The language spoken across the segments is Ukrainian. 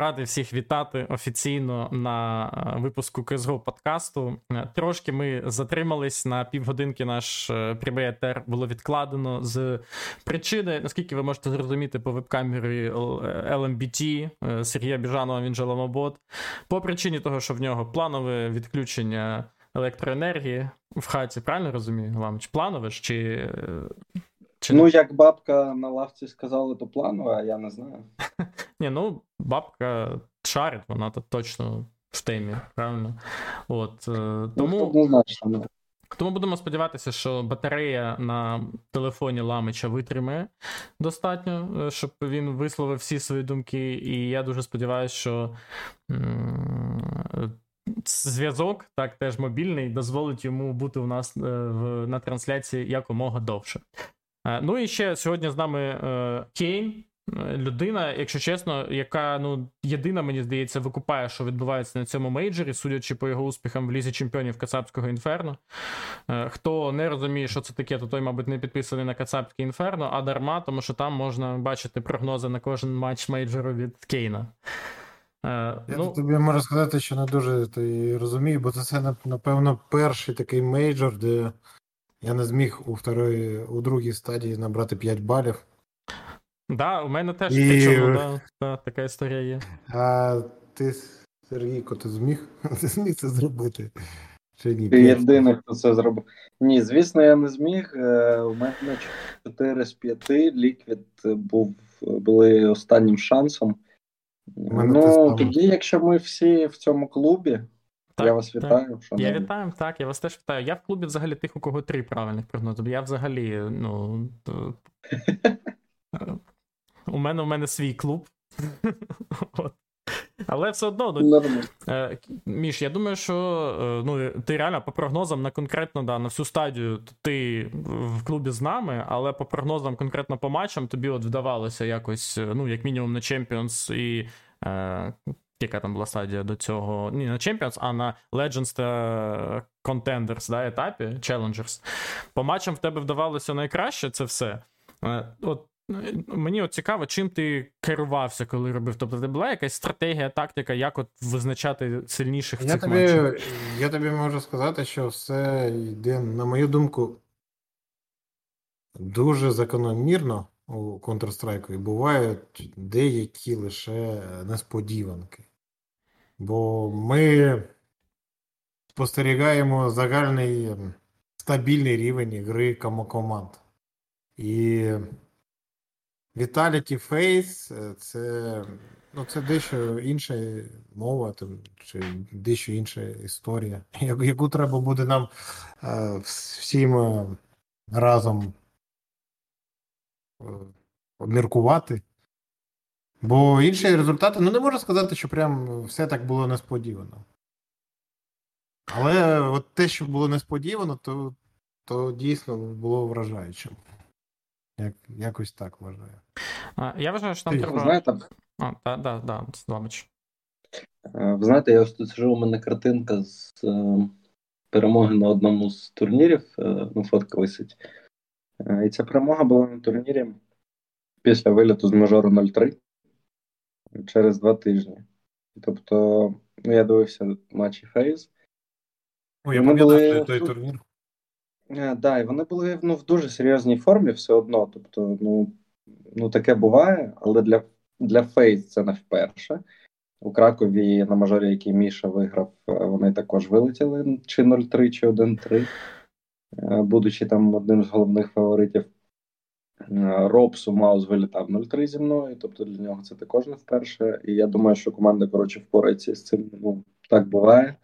радий всіх вітати офіційно на е, випуску КСГО подкасту. Е, трошки ми затримались на півгодинки. Наш е, прямий етер було відкладено з причини, наскільки ви можете зрозуміти по веб-камері LMBT Сергія Біжанова, він же Ламобот, по причині того, що в нього планове відключення електроенергії в хаті. Правильно розумію, Ламич? Планове ж чи чи Ну, як бабка на лавці сказала, то планове, а я не знаю. Ні, ну, бабка шарить, вона тут точно в темі, правильно? От, е, ну, Тому ну, тому будемо сподіватися, що батарея на телефоні Ламича витримає достатньо, е, щоб він висловив всі свої думки. І я дуже сподіваюся, що. Зв'язок, так, теж мобільний, дозволить йому бути у нас е, в, на трансляції якомога довше. Е, ну і ще сьогодні з нами е, Кейн, е, людина, якщо чесно, яка ну єдина, мені здається, викупає, що відбувається на цьому мейджорі, судячи по його успіхам в лізі чемпіонів Кацапського інферно. Хто не розуміє, що це таке, то той, мабуть, не підписаний на Кацапське інферно, а дарма, тому що там можна бачити прогнози на кожен матч мейджору від Кейна. Я ну, тобі можу сказати, що не дуже ти розумію, бо це, напевно, перший такий мейджор, де я не зміг у второї, у другій стадії набрати 5 балів. Да, у мене теж І... причому, да, да, така історія є. А ти, Сергійко, ти зміг? Ти зміг це зробити? Чи ні? Ти єдиний, хто це зробив. Ні, звісно, я не зміг. Е, у мене 4 з 5 ліквід був були останнім шансом. Ну, тоді, якщо ми всі в цьому клубі. Так, я вас вітаю. Так. Я вітаю, так, я вас теж вітаю. Я в клубі взагалі тих, у кого три правильних прогнози. Я взагалі, ну. У мене у мене свій клуб. От. Але все одно, ну, е, Міш, я думаю, що е, ну, ти реально по прогнозам на конкретно да, на всю стадію ти в клубі з нами, але по прогнозам конкретно по матчам тобі от вдавалося якось, е, ну, як мінімум, на Champions і е, яка там була стадія до цього, не на Champions, а на Legends та Contenders да, етапі, Challengers. По матчам в тебе вдавалося найкраще це все. Е, от Мені от цікаво, чим ти керувався, коли робив. Тобто, це була якась стратегія, тактика, як от визначати сильніших в я цих тобі, матчах? Я тобі можу сказати, що все йде, на мою думку, дуже закономірно у Counter-Strike і бувають деякі лише несподіванки. Бо ми спостерігаємо загальний стабільний рівень гри команд. І Vitality Face це ну, це дещо інша мова, там, чи дещо інша історія, яку треба буде нам е, всім е, разом е, обміркувати. Бо інші результати, ну не можу сказати, що прям все так було несподівано. Але от те, що було несподівано, то то дійсно було вражаючим. Як, Якось так вважаю. Я вважаю, що там Ти, треба. знаєте, а, да, да, да, Славич. Е, ви знаєте, я ось тут сижу, у мене картинка з е, перемоги на одному з турнірів, е, ну, фотка висить. Е, і ця перемога була на турнірі після виліту з мажору 03 через два тижні. Тобто, ну, я дивився матчі Фейз. Ну, я пам'ятаю той турнір. Так, да, і вони були ну, в дуже серйозній формі все одно. Тобто, ну, ну таке буває, але для для Фейз це не вперше. У Кракові на мажорі, який Міша виграв, вони також вилетіли чи 0-3, чи 1-3, е, будучи там одним з головних фаворитів. Робсу Маус вилітав 0-3 зі мною, тобто для нього це також не вперше. І я думаю, що команда коротше впорається з цим. Ну, так буває.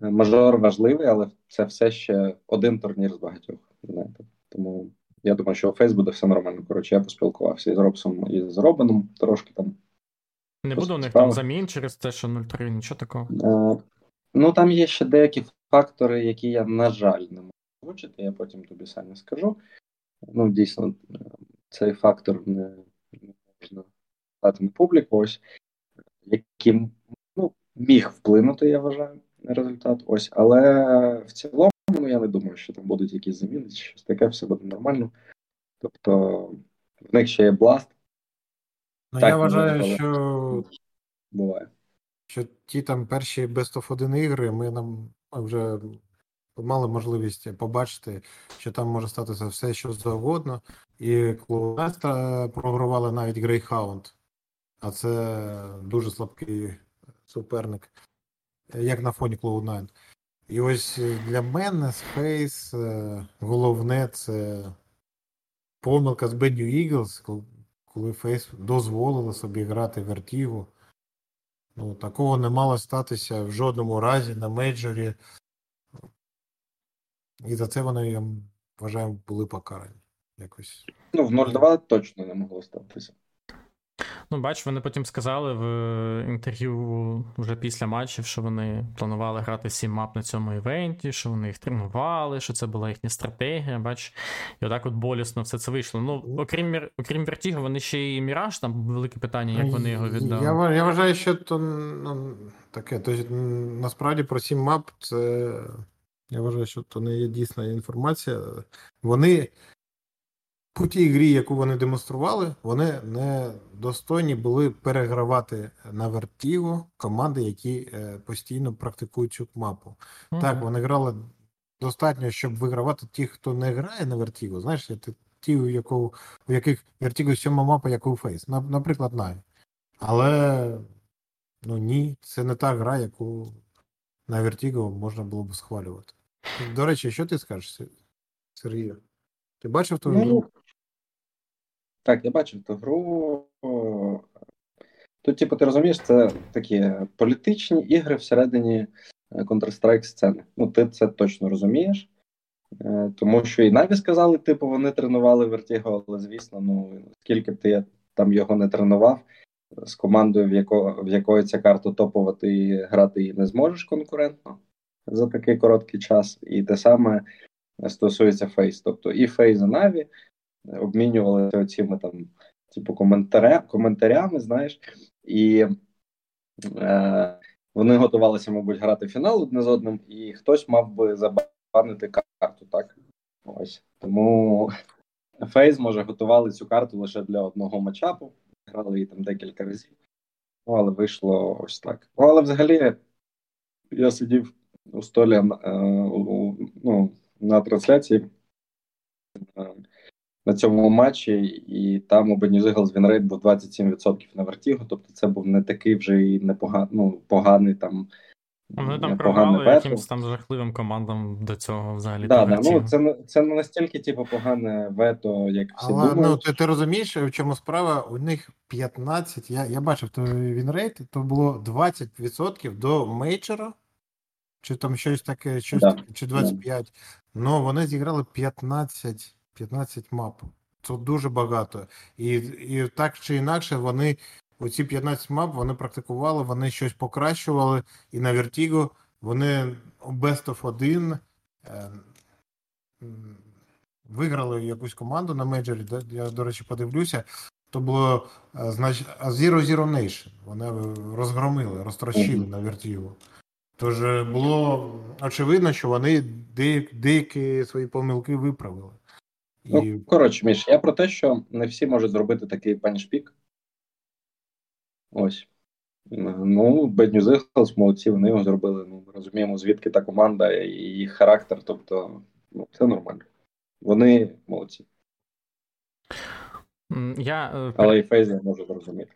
Мажор важливий, але це все ще один турнір з багатьох. знаєте. Тому я думаю, що у Фейс буде все нормально. Коротше, я поспілкувався із Робсом і з Робином трошки там. Не буде у них там замін через те, що 0-3, нічого такого. Е, ну там є ще деякі фактори, які я, на жаль, не можу озвучити, я потім тобі самі скажу ну, дійсно, цей фактор не, можна дати на публіку, ось, яким ну, міг вплинути, я вважаю, на результат. Ось, але в цілому ну, я не думаю, що там будуть якісь заміни, щось таке, все буде нормально. Тобто в них ще є бласт, Ну, я вважаю, що буває. Що ті там перші Best of 1 ігри, ми нам вже мали можливість побачити, що там може статися все, що завгодно. І Клоунаста програвали навіть Greyhound, а це дуже слабкий суперник, як на фоні Cloud9. І ось для мене Space е, головне це помилка з Bad Eagles, коли Face дозволили собі грати Вертігу. Ну, Такого не мало статися в жодному разі на мейджорі. І за це вони, я вважаю, були покарані. Якось. Ну, в 0-2 точно не могло статися. Ну, бач, вони потім сказали в інтерв'ю вже після матчів, що вони планували грати сім мап на цьому івенті, що вони їх тренували, що це була їхня стратегія. Бач, і отак от болісно все це вийшло. Ну, окрім окрім Вертіго, вони ще й Міраж, там велике питання, як вони його віддали. Я я вважаю, що то ну, таке. Тобто, насправді про сім мап, це. Я вважаю, що то не є дійсна інформація. Вони по тій грі, яку вони демонстрували, вони не достойні були перегравати на вертігу команди, які е, постійно практикують цю мапу. Mm-hmm. Так, вони грали достатньо, щоб вигравати тих, хто не грає на вертігу. Знаєш, ті, у якого, у яких вертігу сьома мапа, як у Фейс, наприклад, Най. Але ну ні, це не та гра, яку на вертігу можна було б схвалювати. До речі, що ти скажеш, Сергію? Ти бачив ту ну, Так, я бачив ту гру. Тут, типу, ти розумієш, це такі політичні ігри всередині е, Counter-Strike сцени. Ну, ти це точно розумієш. Е, тому що і NAVI сказали, типу, вони тренували Vertigo, але звісно, ну скільки б ти там його не тренував з командою, в яко, в якої ця карта топувати і грати її не зможеш конкурентно за такий короткий час. І те саме стосується FaZe. Тобто і FaZe і NAVI обмінювалися цими там, типу, коментаря, коментарями, знаєш, і е, вони готувалися, мабуть, грати фінал одне з одним, і хтось мав би забанити карту, так? Ось. Тому Фейс, може, готували цю карту лише для одного матчапу, грали її там декілька разів. Ну, але вийшло ось так. Ну, але взагалі я сидів у столі е, ну, на трансляції е, на цьому матчі, і там у Бенюзигалс вінрейт був 27% на вертігу, тобто це був не такий вже і непоганий, ну, поганий там. Вони там програли якимось там жахливим командам до цього взагалі. Да, да, ну, Це це не настільки типу, погане вето, як всі Але, думають. Ну, ти, ти розумієш, в чому справа? У них 15, я я бачив той вінрейт, то було 20% до мейджора, чи там щось таке, щось да. чи 25. Ну вони зіграли 15 15 мап. Це дуже багато. І і так чи інакше, вони оці 15 мап вони практикували, вони щось покращували. І на Vertigo вони Best of 1 е, виграли якусь команду на мейджорі. Я, до речі, подивлюся. То було е, значить, Zero Zero Nation. Вони розгромили, розтрощили на Vertigo. Тож е, було очевидно, що вони деякі, деякі свої помилки виправили. Ну, коротше, Міш, я про те, що не всі можуть зробити такий паншпік. Ось. Ну, Bad News Eagles, молодці, вони його зробили. Ну, Ми розуміємо, звідки та команда і їх характер. Тобто, ну, це нормально. Вони молодці. Я... Е, Але і Фейз я можу зрозуміти.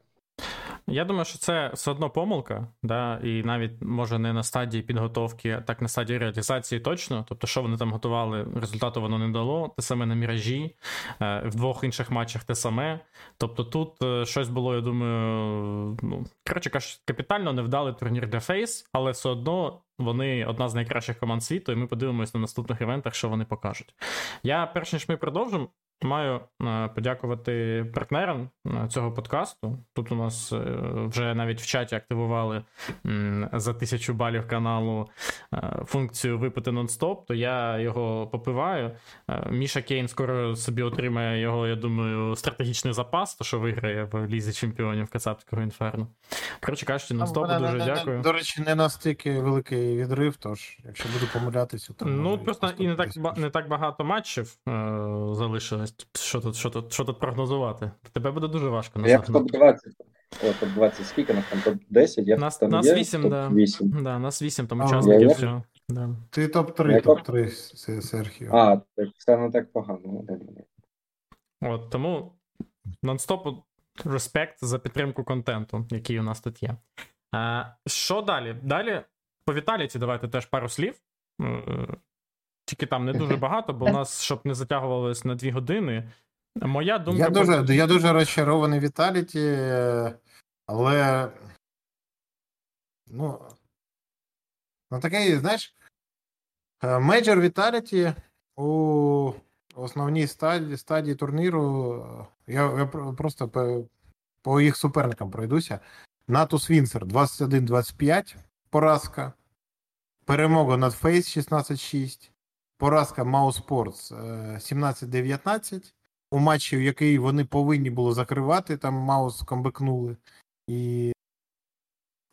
Я думаю, що це все одно помилка, да, і навіть може не на стадії підготовки, а так на стадії реалізації точно. Тобто, що вони там готували, результату воно не дало. Те саме на міражі, е, в двох інших матчах те саме. Тобто тут е, щось було, я думаю, ну, коротше кажучи, капітально невдалий турнір для Фейс, але все одно. Вони одна з найкращих команд світу, і ми подивимось на наступних івентах, що вони покажуть. Я перш ніж ми продовжимо, Маю е, подякувати партнерам е, цього подкасту. Тут у нас е, вже навіть в чаті активували за тисячу балів каналу функцію випити нон-стоп, то я його попиваю. Міша Кейн скоро собі отримає його, я думаю, стратегічний запас, то що виграє в лізі чемпіонів Кацапського інферно. Коротше кажучи, нон-стоп дуже не, дякую. До речі, не настільки великий відрив, тож якщо буду помилятися, то ну просто і не так не так багато матчів залишилось. Що тут що тут, що тут прогнозувати? Тебе буде дуже важко. Як топ-20. О, топ-20 скільки нас там топ-10? Я нас, там нас є 8, топ да. 8. Да, нас 8 там учасників я- всього. Да. Ти топ-3, топ-3, Серхіо. А, так це не так погано. От, тому нон-стоп респект за підтримку контенту, який у нас тут є. А, що далі? Далі по Віталіті давайте теж пару слів. Е, Тільки там не дуже багато, бо у нас, щоб не затягувалось на дві години. Моя думка. Я дуже, я дуже розчарований Віталіті, е, але. Ну. Ну, такий, знаєш, мейджор Віталіті у основній стадії, стадії турніру. е, Я, я просто по, по їх суперникам пройдуся. Natus Vincere 21-25, поразка. Перемога над FaZe 16-6. Поразка mousesports е, 17-19 у матчі, який вони повинні були закривати, там mouz комбекнули. І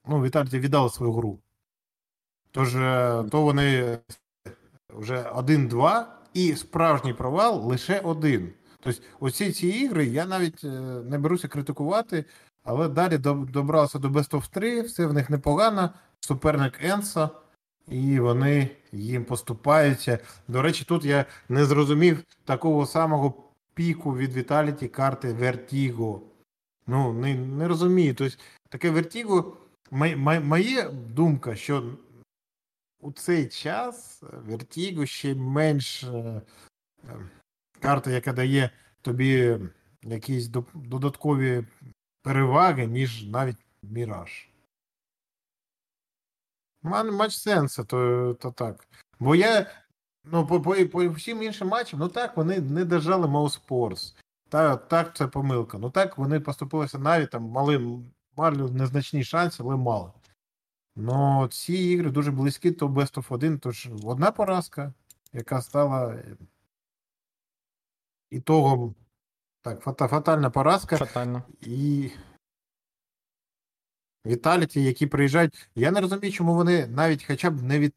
ну, Vitality віддали свою гру. Тож, е, то вони вже 1-2 і справжній провал лише один. Тобто, оці ці ігри я навіть е, не беруся критикувати, але далі до- добрався до Best of 3, все в них непогано. Суперник Енса, і вони їм поступаються. До речі, тут я не зрозумів такого самого піку від Vitality карти Vertigo. Ну, не, не розумію. Тобто, таке май- моя думка, що у цей час Vertigo ще менш е, карта, яка дає тобі якісь до- додаткові переваги, ніж навіть Міраж. Матч сенсу, то, то так. Бо я Ну, по, по, по всім іншим матчам, ну так, вони не держали Моуспорс. Та, так, це помилка. Ну так, вони поступилися навіть там мали, мали незначні шанси, але мали. Ну, ці ігри дуже близькі до Best of 1, тож одна поразка, яка стала ітогом. Так, фата, фатальна поразка. Фатально. І Віталіті, які приїжджають. Я не розумію, чому вони навіть хоча б не від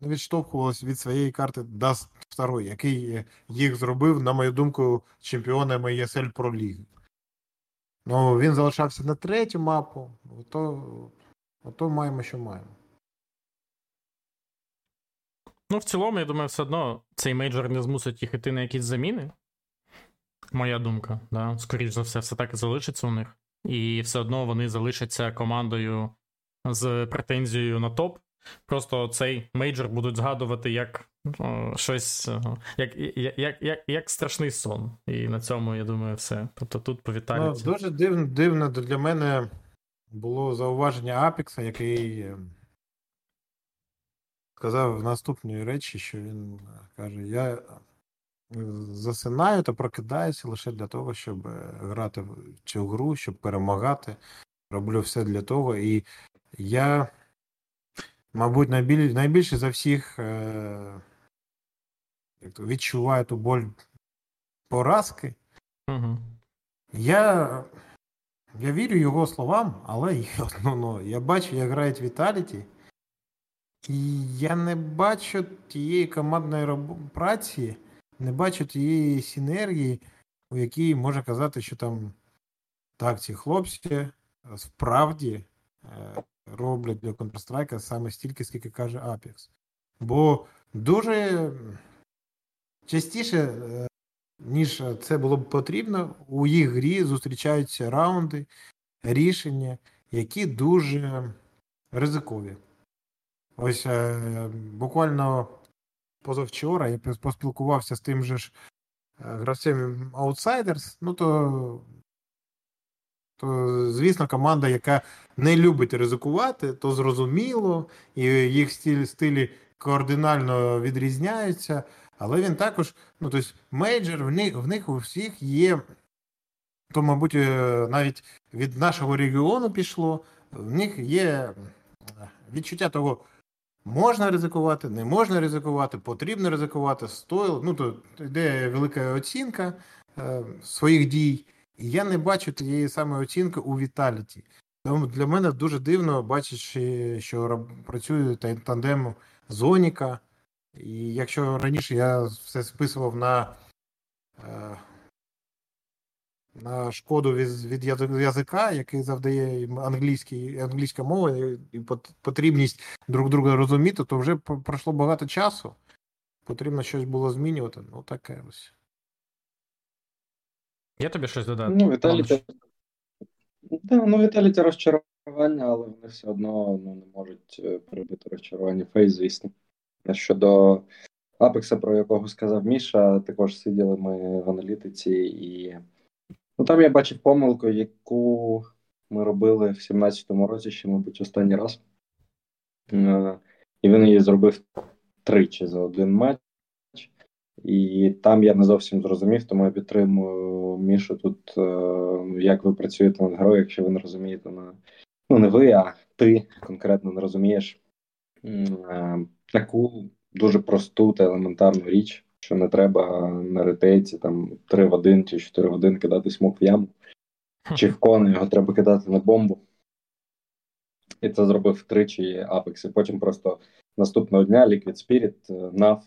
не відштовхувалися від своєї карти Dust 2, який е, їх зробив, на мою думку, чемпіонами ESL Pro League. Ну, він залишався на третю мапу, ото, ото маємо, що маємо. Ну, в цілому, я думаю, все одно цей мейджор не змусить їх іти на якісь заміни. Моя думка, да. Скоріше за все, все так і залишиться у них. І все одно вони залишаться командою з претензією на топ. Просто цей мейджор будуть згадувати як о, щось, як, як, як, як, як страшний сон. І на цьому, я думаю, все. Тобто тут по Ну, дуже дивно, дивно для мене було зауваження Апекса, який е, сказав наступні речі, що він е, каже: Я е, засинаю та прокидаюся лише для того, щоб е, грати в цю гру, щоб перемагати. Роблю все для того. І я, мабуть, найбіль, найбільше за всіх е, відчуваю ту боль поразки. Угу. Я, я вірю його словам, але я, ну, ну, я бачу, як грають Віталіті, і я не бачу тієї командної роб- праці, не бачу тієї синергії, у якій можна казати, що там так, ці хлопці е, справді е, роблять для Counter-Strike саме стільки, скільки каже Apex. Бо дуже частіше е, ніж це було б потрібно, у їх грі зустрічаються раунди, рішення, які дуже ризикові. Ось буквально позавчора я поспілкувався з тим же ж е, гравцем Outsiders, ну то, то, звісно, команда, яка не любить ризикувати, то зрозуміло, і їх стиль, стилі кардинально відрізняються. Але він також, ну тобто, мейджор, в них, в них у всіх є, то, мабуть, е, навіть від нашого регіону пішло, в них є відчуття того, можна ризикувати, не можна ризикувати, потрібно ризикувати, стоїло. Ну, то йде велика оцінка е, своїх дій. І я не бачу тієї самої оцінки у Віталіті. Тому для мене дуже дивно бачити, що працює та- тандем Зоніка. І якщо раніше я все списував на е, на шкоду від від язика, який завдає англійський, англійська мова і потрібність друг друга розуміти, то вже пройшло багато часу. Потрібно щось було змінювати. Ну, таке ось. Є тобі щось додати? Ну, Віталій. Да, ну, Віталій це розчарування, але вони все одно ну, не можуть е, перебити розчарування фейс, звісно. Щодо Апекса, про якого сказав Міша, також сиділи ми в аналітиці, і ну, там я бачив помилку, яку ми робили в 17-му році, ще, мабуть, останній раз. Е, і він її зробив тричі за один матч. І там я не зовсім зрозумів, тому я підтримую Мішу тут, е, як ви працюєте над грою, якщо ви не розумієте на ну не ви, а ти конкретно не розумієш е, таку дуже просту та елементарну річ, що не треба на ретейці там 3 в 1 чи 4 в 1 кидати смок в яму, чи в кони його треба кидати на бомбу. І це зробив тричі Apex. І потім просто наступного дня Liquid Spirit, NAV,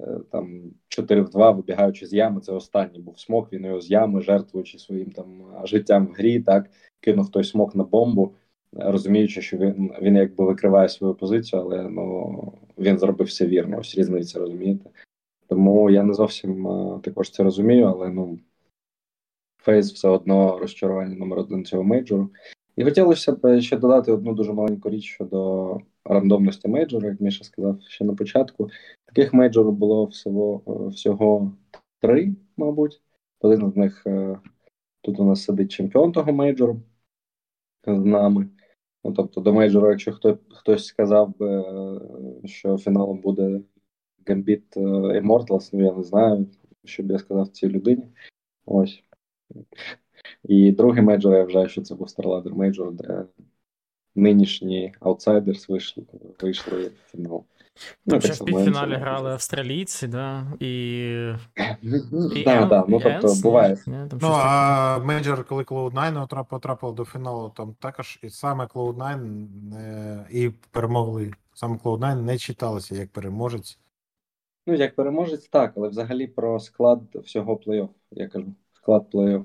е, там 4 в 2, вибігаючи з ями, це останній був смок, він його з ями, жертвуючи своїм там життям в грі, так, кинув той смок на бомбу розуміючи, що він він якби викриває свою позицію, але ну він зробив все вірно. Ось різниця, розумієте? Тому я не зовсім також це розумію, але ну Фейс все одно розчарування номер один цього мейджору. І хотілося б ще додати одну дуже маленьку річ щодо рандомності мейджору, як Міша сказав ще на початку. Таких мейджорів було всього всього три, мабуть. Один з них е, тут у нас сидить чемпіон того мейджору з нами. Ну, тобто, до мейджору, якщо хто, хтось сказав би, е, що фіналом буде Gambit е, Immortals, ну я не знаю, що б я сказав цій людині. Ось. І другий мейджор, я вважаю, що це був StarLadder Major, де нинішні аутсайдерс вийшли вийшли в фінал. Ну, ще в півфіналі грали австралійці, да, і. і да, да, ну, тобто, буває. Ну, а менеджер, коли Cloud9 потрапив до фіналу, там також і саме Cloud9 не... і перемогли. Саме Cloud9 не читалося як переможець. Ну, як переможець, так, але взагалі про склад всього плей-офф, я кажу. Склад плей-офф.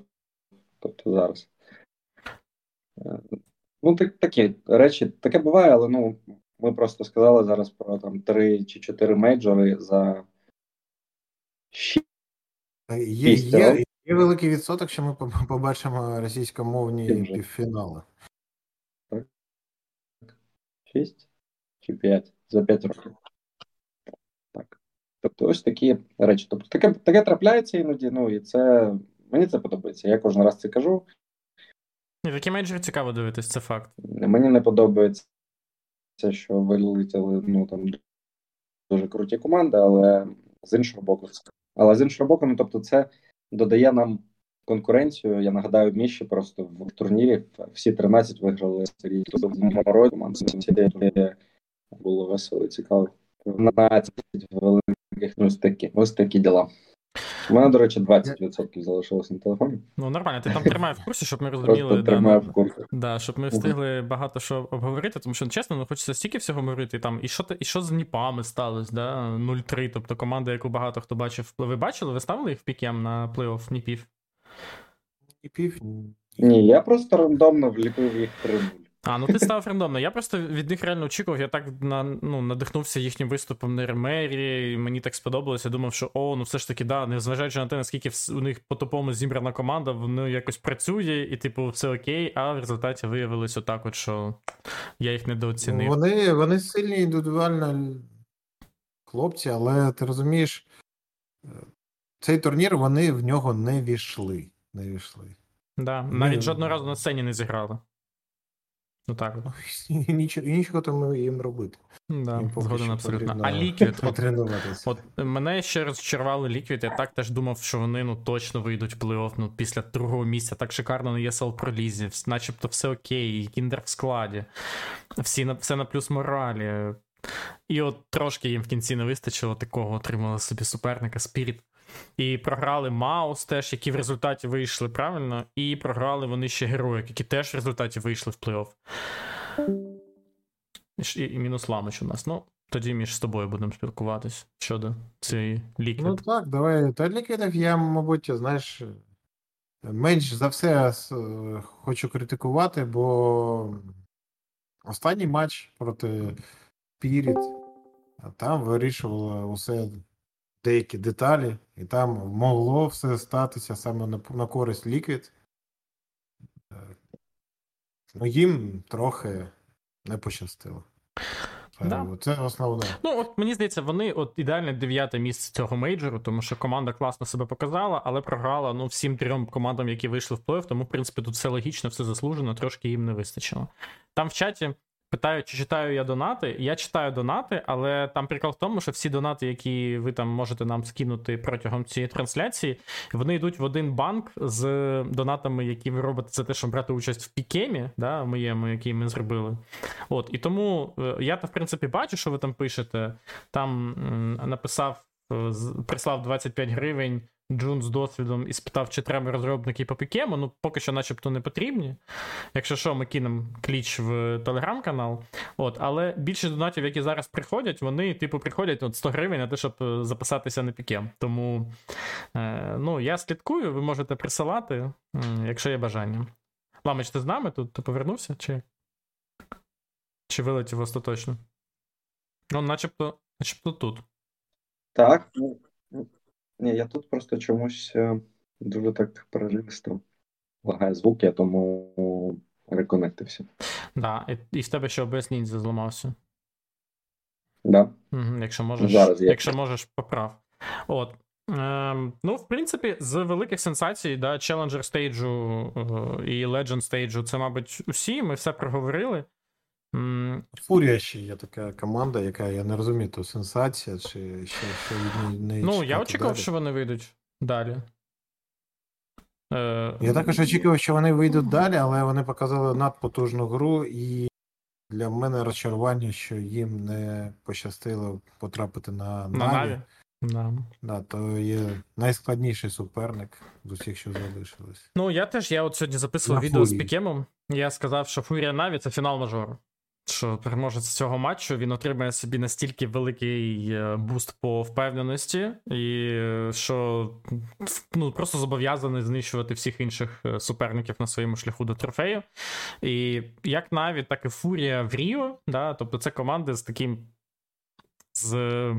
Тобто зараз. Е, ну, так, такі речі, таке буває, але ну, ми просто сказали зараз про там три чи чотири мейджори за шість. Є, є, є великий відсоток, що ми побачимо російськомовні півфінали. Так. Шість чи п'ять за п'ять років. Тобто ось такі речі. Тобто таке таке трапляється іноді, ну і це мені це подобається. Я кожен раз це кажу. Такі менеджери цікаво дивитись, це факт. Мені не подобається що вилетіли ну там дуже круті команди, але з іншого боку, але з іншого боку, ну тобто, це додає нам конкуренцію. Я нагадаю, Міші просто в турнірі всі 13 виграли серії команди. Було весело і цікаво. 12 великих ось такі ось такі діла. У мене, до речі, 20% залишилось на телефоні. Ну, нормально, ти там тримай в курсі, щоб ми розуміли. да, ну, в курсі. Да, щоб ми встигли багато що обговорити, тому що, чесно, ну, хочеться стільки всього говорити. Там, І що і що з Ніпами сталося, да? 0-3, тобто команда, яку багато хто бачив. Ви бачили, ви ставили їх в пікем на плей-офф Ніпів? Ніпів? Ні, я просто рандомно вліпив їх 3-0. А, ну ти став рандомно. Я просто від них реально очікував. Я так на, ну, надихнувся їхнім виступом на ремері. Мені так сподобалося. Я думав, що о, ну все ж таки, да, незважаючи на те, наскільки у них по топому зібрана команда, воно якось працює, і, типу, все окей, а в результаті виявилось отак, от, що я їх недооцінив. Вони вони сильні індивідуально хлопці, але ти розумієш, е, цей турнір вони в нього не війшли. Не війшли. Да, навіть жодного разу на сцені не зіграли. Ну так. І нічого, нічого там їм робити. Да, Згоден абсолютно. А Ліквід. От мене ще розчарували Ліквід. Я так теж думав, що вони ну точно вийдуть в плей-офф ну, після другого місця. Так шикарно на ESL пролізі, начебто все окей, кіндер в складі, всі на все на плюс моралі. І от трошки їм в кінці не вистачило такого, отримали собі суперника Спіріт. І програли Маус, теж, які в результаті вийшли правильно, і програли вони ще героїк, які теж в результаті вийшли в плей-офф. І, і мінус Ламич у нас. Ну, тоді між з тобою будемо спілкуватись щодо цієї ліквід. Ну так, давай. Та ліквідів я, мабуть, знаєш, менш за все хочу критикувати, бо останній матч проти Піріт, там вирішувало усе деякі деталі, і там могло все статися саме на, на користь ліквід. Ну, їм трохи не пощастило. Да. Це основне. Ну, от мені здається, вони от ідеальне дев'яте місце цього мейджору, тому що команда класно себе показала, але програла ну, всім трьом командам, які вийшли в плей тому, в принципі, тут все логічно, все заслужено, трошки їм не вистачило. Там в чаті Питають, чи читаю я донати. Я читаю донати, але там прикол в тому, що всі донати, які ви там можете нам скинути протягом цієї трансляції, вони йдуть в один банк з донатами, які ви робите за те, щоб брати участь в пікемі, да, моєму, який ми зробили. От, І тому е, я, в принципі, бачу, що ви там пишете. Там написав, е, прислав 25 гривень Джун з досвідом і спитав, чи треба розробники по пікему. Ну, поки що, начебто, не потрібні. Якщо що, ми кинемо кліч в телеграм-канал. От, Але більшість донатів, які зараз приходять, вони, типу, приходять от 100 гривень на те, щоб е, записатися на пікем. Тому е, ну, я слідкую, ви можете присилати, якщо є бажання. Ламич, ти з нами тут ти повернувся? Чи Чи вилетів остаточно? Ну, начебто, начебто тут. Так. Ні, я тут просто чомусь е, дуже так переривисто лагає звук, я тому реконектився. Да, і, і в тебе ще OBS Ninja зламався. Да. Угу, Якщо можеш, Зараз якщо можеш, поправ. От. Ем, ну, в принципі, з великих сенсацій, да, Challenger стейджу е, і Legend стейджу, це, мабуть, усі. Ми все проговорили. Фурія ще є така команда, яка я не розумію, то сенсація, чи ще що від неї. Ну, я очікував, далі. що вони вийдуть далі. Е... Я також очікував, що вони вийдуть далі, але вони показали надпотужну гру, і для мене розчарування, що їм не пощастило потрапити на Наві. Да. Да, то є найскладніший суперник з усіх, що залишилось. Ну, я теж я от сьогодні записував на відео фурії. з Пікемом. Я сказав, що Фурія Наві це фінал мажору що переможець цього матчу він отримає собі настільки великий е, буст по впевненості, і е, що ну, просто зобов'язаний знищувати всіх інших е, суперників на своєму шляху до трофею. І як навіть, так і Фурія в Ріо, да, тобто це команди з таким з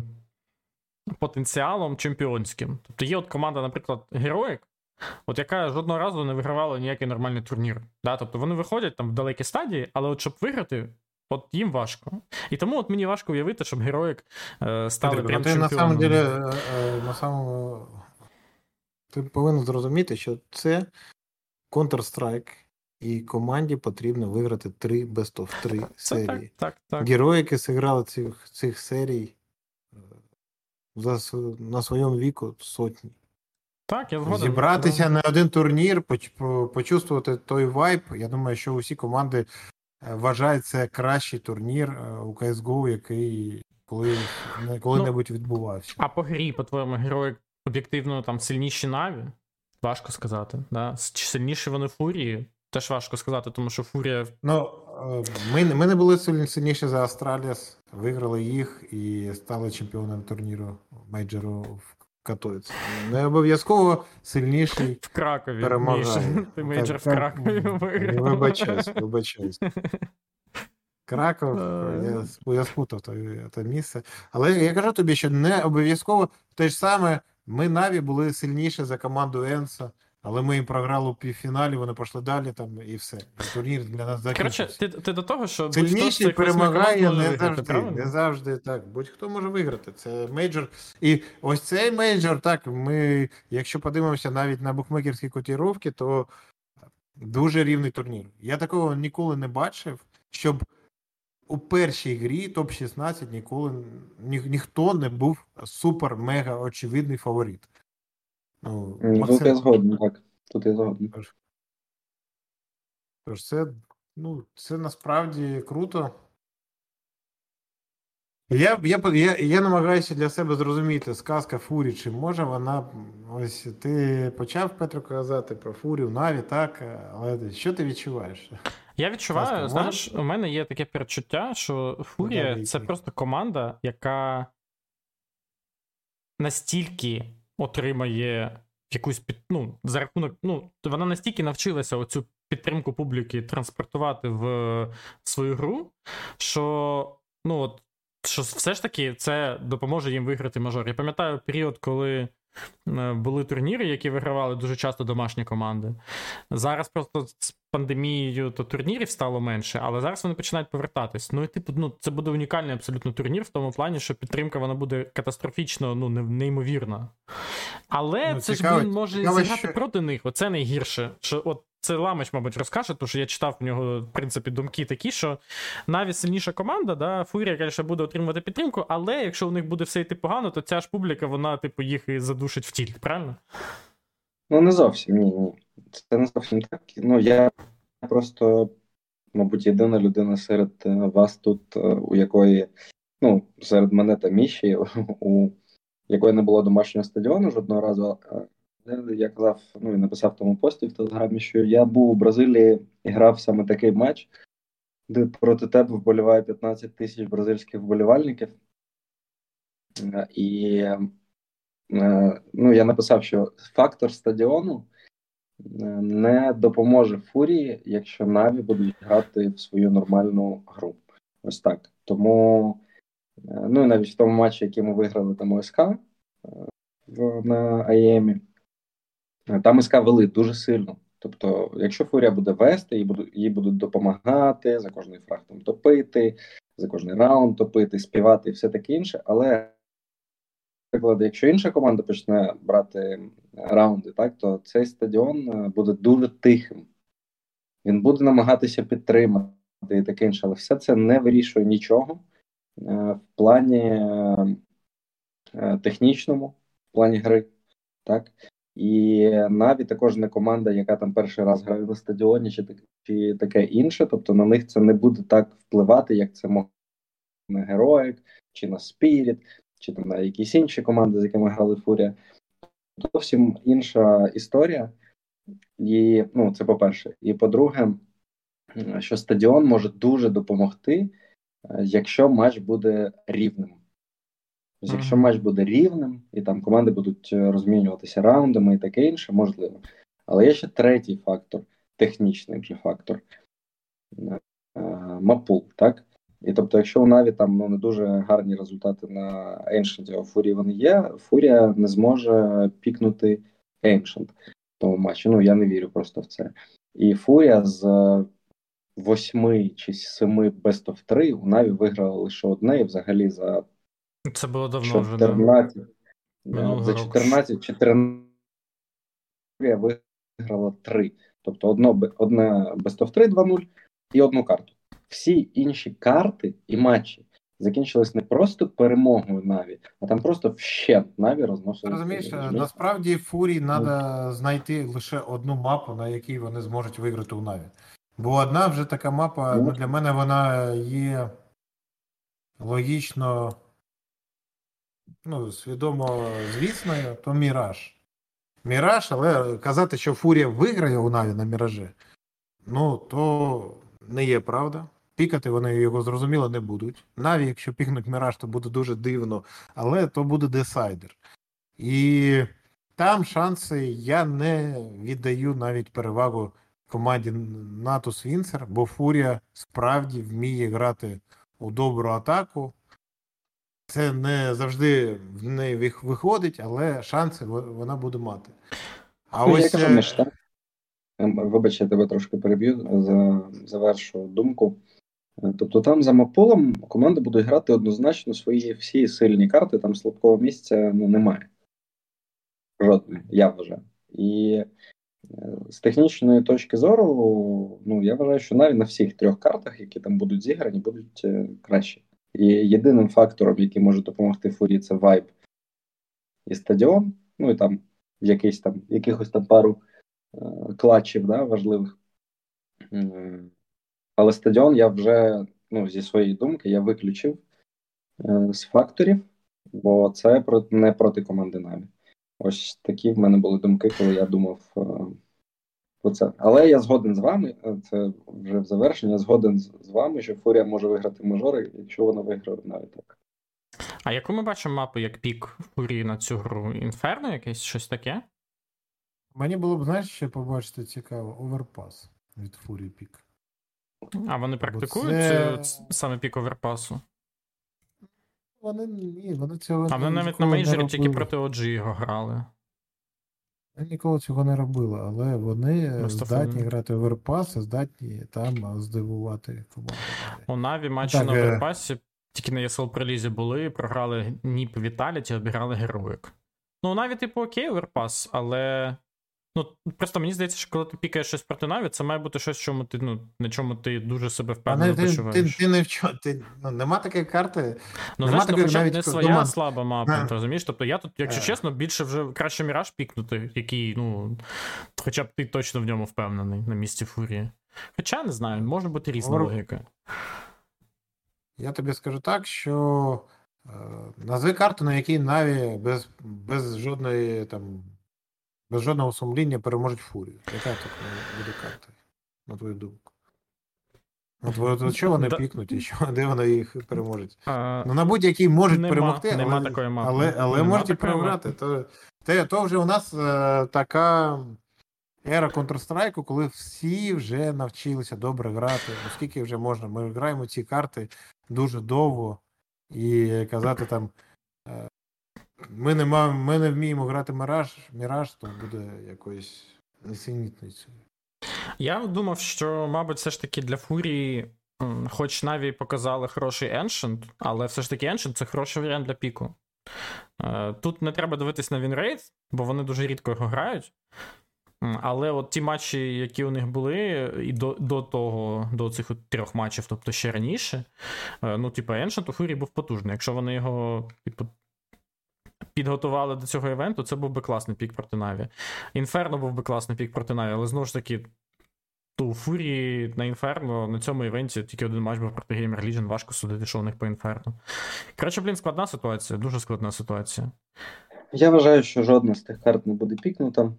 потенціалом чемпіонським. Тобто є от команда, наприклад, Героїк. От яка жодного разу не вигравала ніякий нормальний турнір. Да? Тобто вони виходять там в далекі стадії, але от щоб виграти, От їм важко. І тому от мені важко уявити, щоб героїк е, стали Петрик, прям чемпіоном. На самом деле, е, е, на самому... Ти повинен зрозуміти, що це Counter-Strike, і команді потрібно виграти три best of 3 серії. Так, так, так. Героїки зіграли цих цих серій е, за, на своєму віку сотні. Так, я згоден. Зібратися на один турнір, почувствувати той вайб. Я думаю, що усі команди Е, це кращий турнір е, у CSGO, який коли коли-небудь ну, відбувався. А по грі, по твоєму герої об'єктивно там сильніші Наві? Важко сказати. Да? Чи сильніші вони фурії? Теж важко сказати, тому що Фурія. Ну, е, ми ми не були сильніші за Астраліс, виграли їх і стали чемпіоном турніру мейджору в Катується. Не обов'язково сильніший в Кракові. перемагає. Ти мейджор в Кракові виграв. Вибачаюсь, вибачаюсь. Краков, я я спутав те місце. Але я кажу тобі, що не обов'язково те ж саме, ми Наві були сильніші за команду Енса. Але ми їм програли у півфіналі, вони пішли далі там і все. Турнір для нас закінчився. Коротше, ти ти до того, що сильніший перемагає не завжди. Не завжди так. Будь-хто може виграти. Це мейджор. І ось цей мейджор, так, ми, якщо подивимося навіть на букмекерські котіровки, то дуже рівний турнір. Я такого ніколи не бачив, щоб у першій грі топ-16 ніколи ні, ніхто не був супер-мега очевидний фаворит. Ну, Максим... Тут я згоден, так. Тут я згоден. Тож це, ну, це насправді круто. Я я, я, я намагаюся для себе зрозуміти, сказка Фурі, чи може вона. Ось ти почав Петро казати про Фурію, Наві, так, але що ти відчуваєш? Я відчуваю, сказка, знаєш, може? у мене є таке перечуття, що Фурія це просто команда, яка настільки отримає якусь під, ну, за рахунок, ну, вона настільки навчилася оцю підтримку публіки транспортувати в свою гру, що ну, от, що все ж таки це допоможе їм виграти мажор. Я пам'ятаю період, коли були турніри, які вигравали дуже часто домашні команди. Зараз просто з пандемією то турнірів стало менше, але зараз вони починають повертатись. Ну і типу, ну це буде унікальний абсолютно турнір в тому плані, що підтримка вона буде катастрофічно, ну неймовірна. Але ну, це цікаво, ж він може цікаво, зіграти що... проти них. Оце найгірше. Що от це Ламич, мабуть, розкаже, тому що я читав в нього, в принципі, думки такі, що навіть сильніша команда, да, Фурія, звісно, буде отримувати підтримку, але якщо у них буде все йти погано, то ця ж публіка, вона, типу, їх і задушить в тільт, правильно? Ну, не зовсім ні, ні. Це не зовсім так. Ну, я просто, мабуть, єдина людина серед е, вас тут, е, у якої, ну, серед мене та Міші, у якої не було домашнього стадіону жодного разу. Я казав, ну і написав тому пості в телеграмі, що я був у Бразилії і грав саме такий матч, де проти тебе вболіває 15 тисяч бразильських вболівальників. І е, ну, я написав, що фактор стадіону е, не допоможе фурії, якщо Наві будуть грати в свою нормальну гру. Ось так. Тому, е, ну і навіть в тому матчі, який ми виграли там ОСК на АЄМі. Там СК вели дуже сильно. Тобто, якщо Фурія буде вести, їй будуть їй будуть допомагати за кожний фраг топити, за кожний раунд топити, співати і все таке інше. Але, наприклад, якщо інша команда почне брати раунди, так то цей стадіон е, буде дуже тихим. Він буде намагатися підтримати і таке інше, але все це не вирішує нічого е, в плані е, технічному, в плані гри. так. І Наві також не команда, яка там перший раз грає на стадіоні, чи чи таке інше. Тобто на них це не буде так впливати, як це може на Героїк, чи на Спіріт, чи там на якісь інші команди, з якими грали Фурія. Зовсім інша історія. І ну, це по-перше. І по-друге, що стадіон може дуже допомогти, е, якщо матч буде рівним. Тобто, якщо матч буде рівним, і там команди будуть е, розмінюватися раундами і таке інше, можливо. Але є ще третій фактор, технічний вже фактор е, мапул, так? І тобто, якщо у Наві там ну, не дуже гарні результати на Ancient, а у Фурії вони є, Фурія не зможе пікнути Ancient в тому матчі. Ну, я не вірю просто в це. І Фурія з восьми чи семи Best of 3 у Наві виграла лише одне, і взагалі за це було давно 14, вже. Да. За 14 14 виграла 3. Тобто одно, одне Best of 3 2-0 і одну карту. Всі інші карти і матчі закінчились не просто перемогою Наві, а там просто вщент Наві розносили. Розумієш, насправді Фурі треба знайти лише одну мапу, на якій вони зможуть виграти у Наві. Бо одна вже така мапа, ну, для мене вона є логічно ну, свідомо звісною, то Міраж. Міраж, але казати, що Фурія виграє у Наві на Міражі, ну, то не є правда. Пікати вони його зрозуміло не будуть. Наві, якщо пікнуть Міраж, то буде дуже дивно, але то буде десайдер. І там шанси я не віддаю навіть перевагу команді Натус Вінсер, бо Фурія справді вміє грати у добру атаку. Це не завжди в неї виходить, але шанси вона буде мати. А ну, ось... Я кажу, е, між, так? Ем, вибач, я тебе трошки переб'ю за завершу думку. Е, тобто там за Маполом команди будуть грати однозначно свої всі сильні карти, там слабкого місця ну, немає. Жодної, я вважаю. І е, з технічної точки зору, ну я вважаю, що навіть на всіх трьох картах, які там будуть зіграні, будуть кращі. І єдиним фактором, який може допомогти фурі, це вайб і стадіон. Ну і там якийсь там якихось там пару е, клатчів да, важливих. Але стадіон я вже ну, зі своєї думки я виключив е, з факторів, бо це не проти команди NAVI. Ось такі в мене були думки, коли я думав е, Оце. Але я згоден з вами, е, це вже в завершення, згоден з вами, що Фурія може виграти мажори, якщо вона виграє навіть так. А яку ми бачимо мапу як pick Фурії на цю гру? Інферно якесь щось таке? Мені було б, знаєш, ще побачити цікаво, Overpass від FURIA pick. А вони практикують це... саме pick оверпасу? Вони ні, вони цього А вони навіть на мейджорі тільки проти OG його грали. Вони ніколи цього не робили, але вони Просто здатні грати грати Overpass, здатні там здивувати команду. У NAVI матчі так, на оверпасі тільки на ESL Pro League були, програли NIP, Vitality, обіграли Heroic. Ну, навіть, типу, окей, Overpass, але Ну, просто мені здається, що коли ти пікаєш щось проти NAVI, це має бути щось, чому ти, ну, на чому ти дуже себе впевнено ти, почуваєш. Ти, ти, не в чому, ти, ну, нема такої карти. Ну, знаєш, ну, хоча б не своя дома... слаба мапа, ти розумієш? Тобто я тут, якщо чесно, більше вже краще Міраж пікнути, який, ну, хоча б ти точно в ньому впевнений на місці фурії. Хоча не знаю, може бути різна Говор... логіка. Я тобі скажу так, що е, назви карту, на якій Наві без, без жодної там без жодного сумління переможуть фурію. Яка так буде карта? На твою думку? От, от, от що вони да. пікнуть і що, де вони їх переможуть? А, ну на будь-який можуть нема, перемогти, нема але такої мапи. але, але нема можуть і програти. То, то, то вже у нас е, така ера Counter-Strike, коли всі вже навчилися добре грати. Оскільки вже можна. Ми граємо ці карти дуже довго і казати там. Ми не мав, ми не вміємо грати Міраж, Міраж, то буде якоюсь несенітницею. Я думав, що, мабуть, все ж таки для Фурії, хоч NAVI показали хороший Ancient, але все ж таки Ancient це хороший варіант для піку. Е, тут не треба дивитись на winrate, бо вони дуже рідко його грають. Але от ті матчі, які у них були, і до до того, до цих трьох матчів, тобто ще раніше, е, ну, типу, Ancient у Фурії був потужний. Якщо вони його типу, підготували до цього івенту, це був би класний пік проти Наві. Інферно був би класний пік проти Наві, але знову ж таки, ту Фурії на Інферно на цьому івенті тільки один матч був проти Gamer Legion, важко судити, що у них по Інферно. Коротше, блін, складна ситуація, дуже складна ситуація. Я вважаю, що жодна з тих карт не буде пікнута.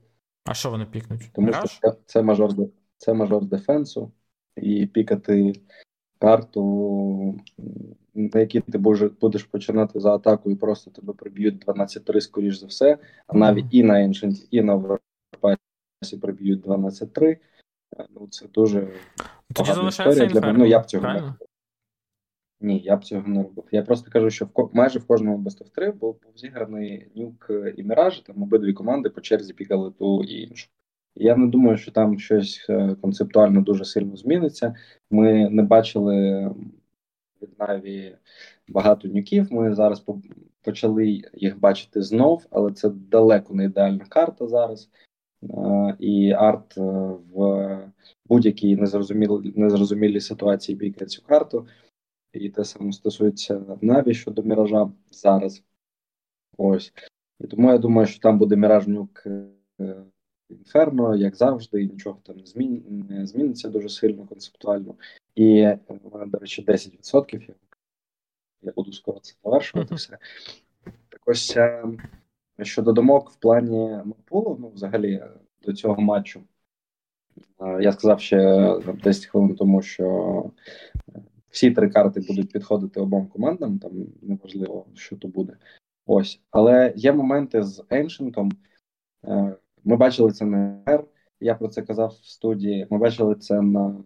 А що вони пікнуть? Тому Мираж? що це мажор це мажор дефенсу, і пікати карту, на якій ти будеш починати за атаку, і просто тебе приб'ють 12-3, скоріш за все, а навіть і на Ancient, і на Overpass приб'ють 12-3. Е, ну, Це дуже Тоді історія для мене. Ну, я б цього не робив. Ні, я б цього не робив. Я просто кажу, що в ко... майже в кожному Best of 3 був, був зіграний нюк і Міраж, там обидві команди по черзі пікали ту і іншу. Я не думаю, що там щось е, концептуально дуже сильно зміниться. Ми не бачили від Наві багато нюків. Ми зараз почали їх бачити знов, але це далеко не ідеальна карта зараз. Е, і арт е, в будь-якій незрозумілій незрозумілій ситуації бігає цю карту. І те саме стосується Наві щодо міража зараз. Ось. І тому я думаю, що там буде міраж нюк інферно, як завжди, і нічого там не змін не зміниться дуже сильно концептуально. І у мене, до речі, 10%. Я, я буду скоро це завершувати все. Так ось е, щодо думок в плані Мапулу, ну, взагалі, до цього матчу. Е, я сказав ще 10 хвилин тому, що всі три карти будуть підходити обом командам, там неважливо, що то буде. Ось. Але є моменти з Ancient, ми бачили це на R, я про це казав в студії. Ми бачили це на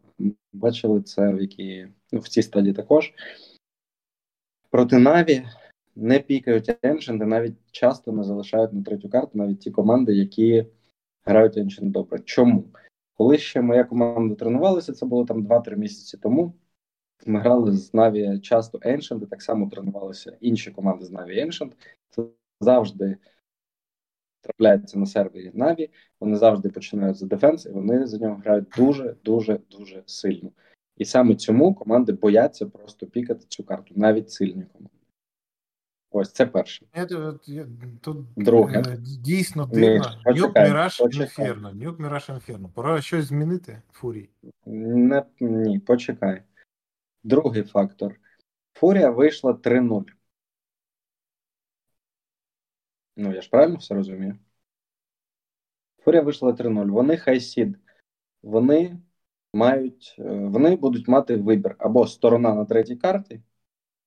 бачили це в якій ну, в цій стадії також. Проти Наві не пікають і навіть часто не залишають на третю карту навіть ті команди, які грають Ancient добре. Чому? Коли ще моя команда тренувалася, це було там 2-3 місяці тому. Ми грали з NAVI часто Ancient, і так само тренувалися інші команди з NAVI Ancient. Це завжди трапляється на сервері Na'Vi, вони завжди починають за defense, і вони за нього грають дуже, дуже, дуже сильно. І саме цьому команди бояться просто пікати цю карту, навіть сильні команди. Ось це перше. Тут Друге. Е, дійсно дивно. Nuke, Mirage, Inferno. Nuke, Mirage, Inferno. Пора щось змінити Фурії? Не, Ні, почекай. Другий фактор. Фурія вийшла 3-0. Ну, я ж правильно все розумію. Фурія вийшла 3-0. Вони хайсід. Вони мають, е, вони будуть мати вибір або сторона на третій карті,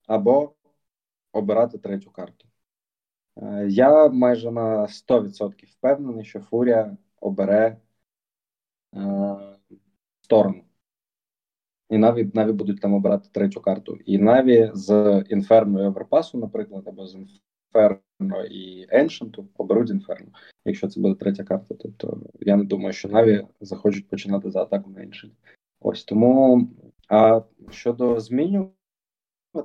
або обирати третю карту. Е, я майже на 100% впевнений, що Фурія обере е, сторону. І Наві Наві будуть там обирати третю карту. І Наві з Інферно і Оверпасу, наприклад, або з Інферно і Еншенту оберуть Інферно, якщо це буде третя карта. Тобто я не думаю, що Наві захочуть починати за атаку на Еншент. Ось тому. А щодо змінювати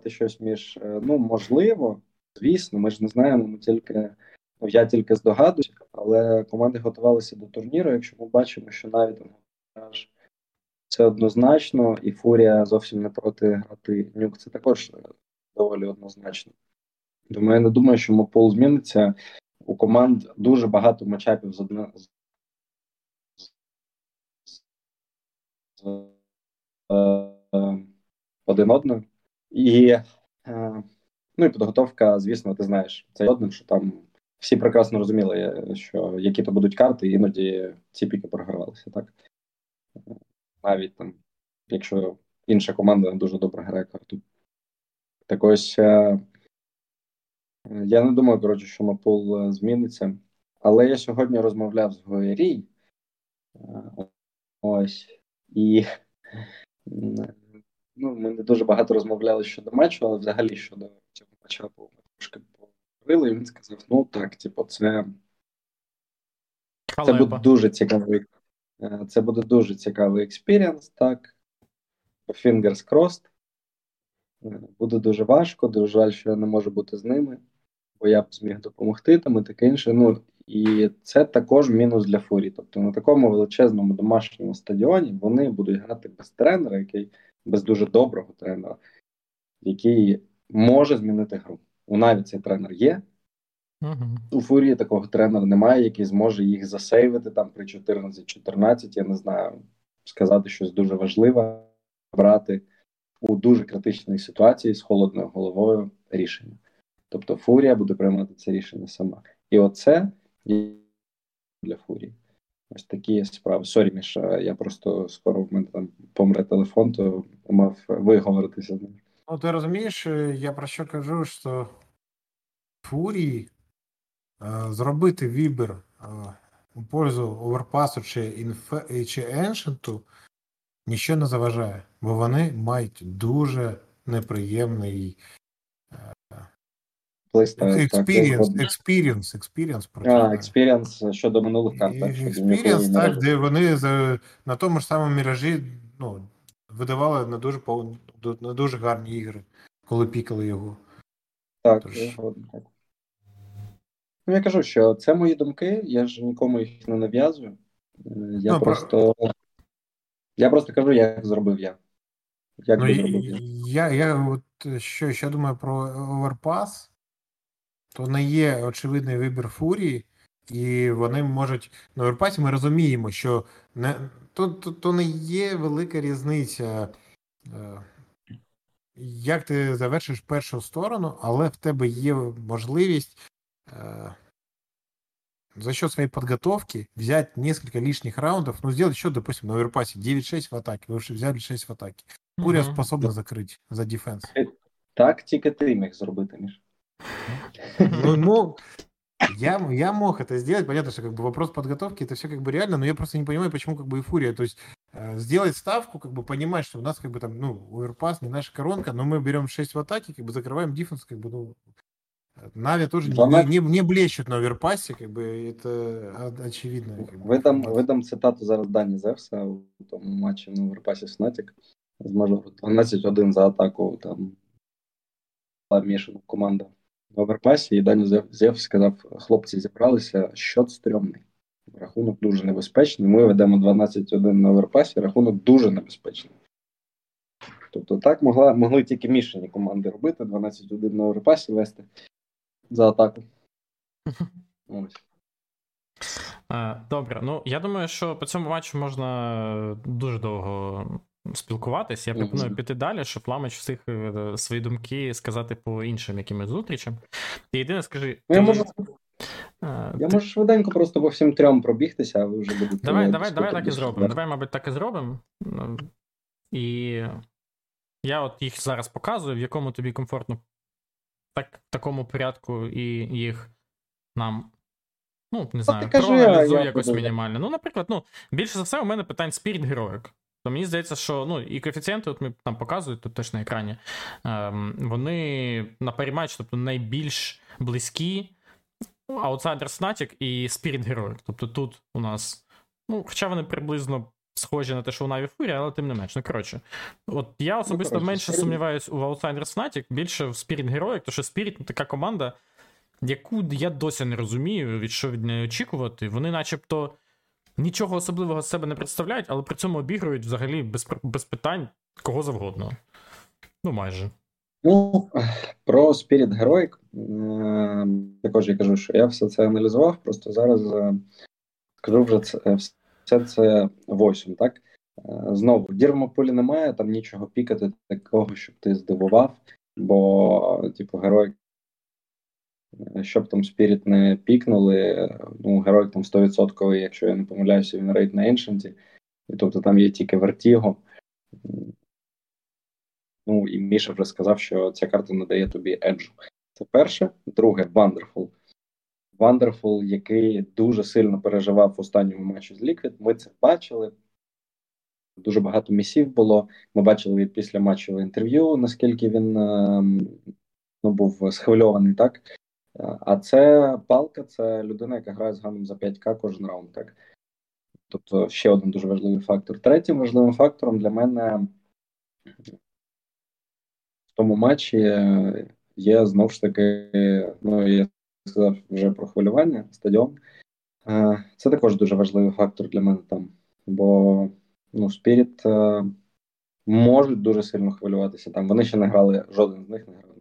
щось між, е, ну можливо, звісно, ми ж не знаємо, ми тільки. Я тільки здогадуюся, але команди готувалися до турніру. Якщо ми бачимо, що навіть це однозначно, і Фурія зовсім не проти грати нюк, це також доволі однозначно. Тому я не думаю, що Мопол зміниться. У команд дуже багато матчапів з одна з, з е, один одним. І е, ну і підготовка, звісно, ти знаєш, це одним, що там всі прекрасно розуміли, що які то будуть карти, іноді ці піки програвалися, так? Навіть там, якщо інша команда дуже добре грає карту. Так ось е, я не думаю, коротше, що Мапул е, зміниться. Але я сьогодні розмовляв з Гоєрій. Е, ось. І ну, ми не дуже багато розмовляли щодо матчу, але взагалі щодо цього матча трошки говорили, і він сказав: ну так, типу, це це буде дуже цікавий. Е, це буде дуже цікавий experience, так. Fingers crossed. Буде дуже важко, дуже жаль, що я не можу бути з ними, бо я б зміг допомогти там і таке інше. Ну, І це також мінус для фурі. Тобто на такому величезному домашньому стадіоні вони будуть грати без тренера, який без дуже доброго тренера, який може змінити гру. У навіть цей тренер є. Uh-huh. У Фурії такого тренера немає, який зможе їх засейвити там при 14-14, я не знаю, сказати щось дуже важливе, брати у дуже критичній ситуації з холодною головою рішення. Тобто Фурія буде приймати це рішення сама. І оце для Фурії. Ось такі справи. Сорі, Міша, я просто скоро в мене там помре телефон, то мав виговоритися з ним. Ну, ти розумієш, я про що кажу, що Фурії е, зробити вибір е, у пользу оверпасу чи інфе, чи еншенту нічого не заважає, бо вони мають дуже неприємний Experience, experience, experience А, experience щодо минулих карт. Experience, так, де вони на тому ж самому міражі ну, видавали на дуже на дуже гарні ігри, коли пікали його. Так, Тож... так. Ну, я кажу, що це мої думки, я ж нікому їх не нав'язую. Я ну, просто про... я просто кажу, як зробив я. Як ну, зробив я. Я, я от що, що думаю про оверпас, то не є очевидний вибір фурії, і вони можуть на оверпасі ми розуміємо, що не то, то, то не є велика різниця. Е, як ти завершиш першу сторону, але в тебе є можливість э, за счет своей подготовки взять несколько лишних раундов, ну, сделать еще, допустим, на оверпасе 9-6 в атаке, вы уже взяли 6 в атаке. Фурия угу. способна закрыть за дефенс. Так, тільки ти міг зробити, Міш. Ну, ну, я, я мог это сделать, понятно, что как бы вопрос подготовки, это все как бы реально, но я просто не понимаю, почему как бы и Фурия, то есть э, сделать ставку, как бы понимать, что у нас как бы там, ну, оверпас, не наша коронка, но мы берем 6 в атаке, как бы закрываем дефенс, как бы, ну, Нави тоже не, не, не блещут на оверпасі, как бы это очевидно. Как видам, видам цитату зараз Дані Зевса у тому матчі на оверпасі з Фнатік з мажору 12-1 за атаку там мішану команда На оверпасі, і Дані Зевс сказав, хлопці зібралися, счёт стрьомний. Рахунок дуже небезпечний. Ми ведемо 12-1 на оверпасі, рахунок дуже небезпечний. Тобто так могла, могли тільки мішані команди робити, 12-1 на оверпасі вести за атаку. Ось. Добре, ну я думаю, що по цьому матчу можна дуже довго спілкуватись. Я пропоную mm-hmm. піти далі, щоб Ламич всіх е, свої думки сказати по іншим якимось зустрічам. Ти єдине, скажи. Ну, я можу а, я ти... можу швиденько просто по всім трьом пробігтися, а ви вже будете. Давай, давай, давай так і зробимо. Давай, мабуть, так і зробимо. І я от їх зараз показую, в якому тобі комфортно так, в такому порядку і їх нам Ну, не знаю, проаналізуй якось мінімально. Ну, наприклад, ну, більше за все, у мене питань Spirit Heroic. То мені здається, що ну, і коефіцієнти, от ми там показують тут теж на екрані, ем, вони на парі тобто найбільш близькі Outsider Fnatic і Spirit Heroic. Тобто тут у нас, ну, хоча вони приблизно схожі на те, що у Na'Vi Fury, але тим не менш. Ну, коротше, от я особисто ну, менше сумніваюсь у Outsiders Fnatic, більше в Spirit Heroic, тому що Spirit ну, така команда, яку я досі не розумію, від що від неї очікувати. Вони начебто нічого особливого з себе не представляють, але при цьому обігрують взагалі без без питань кого завгодно. Ну, майже. Ну, про Spirit Heroic е, також я кажу, що я все це аналізував, просто зараз е, скажу вже це, е, все це 8, так? Знову, в Дірмополі немає, там нічого пікати такого, щоб ти здивував, бо, типу, герой щоб там Спіріт не пікнули, ну, герой там 100%, якщо я не помиляюся, winrate на Еншенті. І тобто там є тільки Вертіго. Ну, і Міша вже сказав, що ця карта надає тобі edge у. Це перше. Друге, Wonderful. Wonderful, який дуже сильно переживав в останньому матчі з Liquid. Ми це бачили. Дуже багато місів було. Ми бачили після матчу інтерв'ю, наскільки він ем, ну, був схвильований, так? А це палка, це людина, яка грає з ганом за 5К кожен раунд. так? Тобто ще один дуже важливий фактор. Третім важливим фактором для мене в тому матчі є знову ж таки, ну я сказав вже про хвилювання стадіон. Це також дуже важливий фактор для мене там. Бо ну, Спіріт можуть дуже сильно хвилюватися там. Вони ще не грали, жоден з них не грав.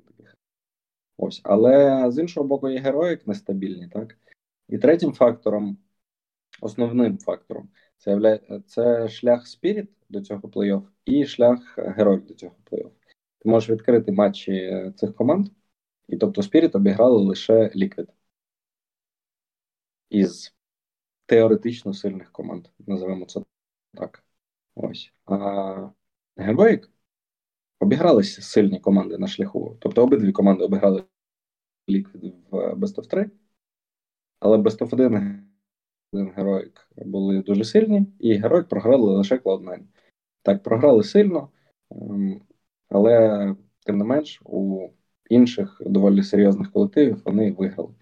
Ось, але з іншого боку, є героїк нестабільні, так? І третім фактором, основним фактором, це це шлях Спіріт до цього плей-офф і шлях героїк до цього плей-офф. Ти можеш відкрити матчі цих команд, і тобто Спіріт обіграли лише Ліквід із теоретично сильних команд, називаємо це так. Ось. А Героїк обігралися сильні команди на шляху. Тобто обидві команди обіграли Liquid в Best of 3, але Best of 1 Героїк були дуже сильні, і Героїк програли лише Cloud9. Так, програли сильно, ем, але тим не менш у інших доволі серйозних колективів вони виграли.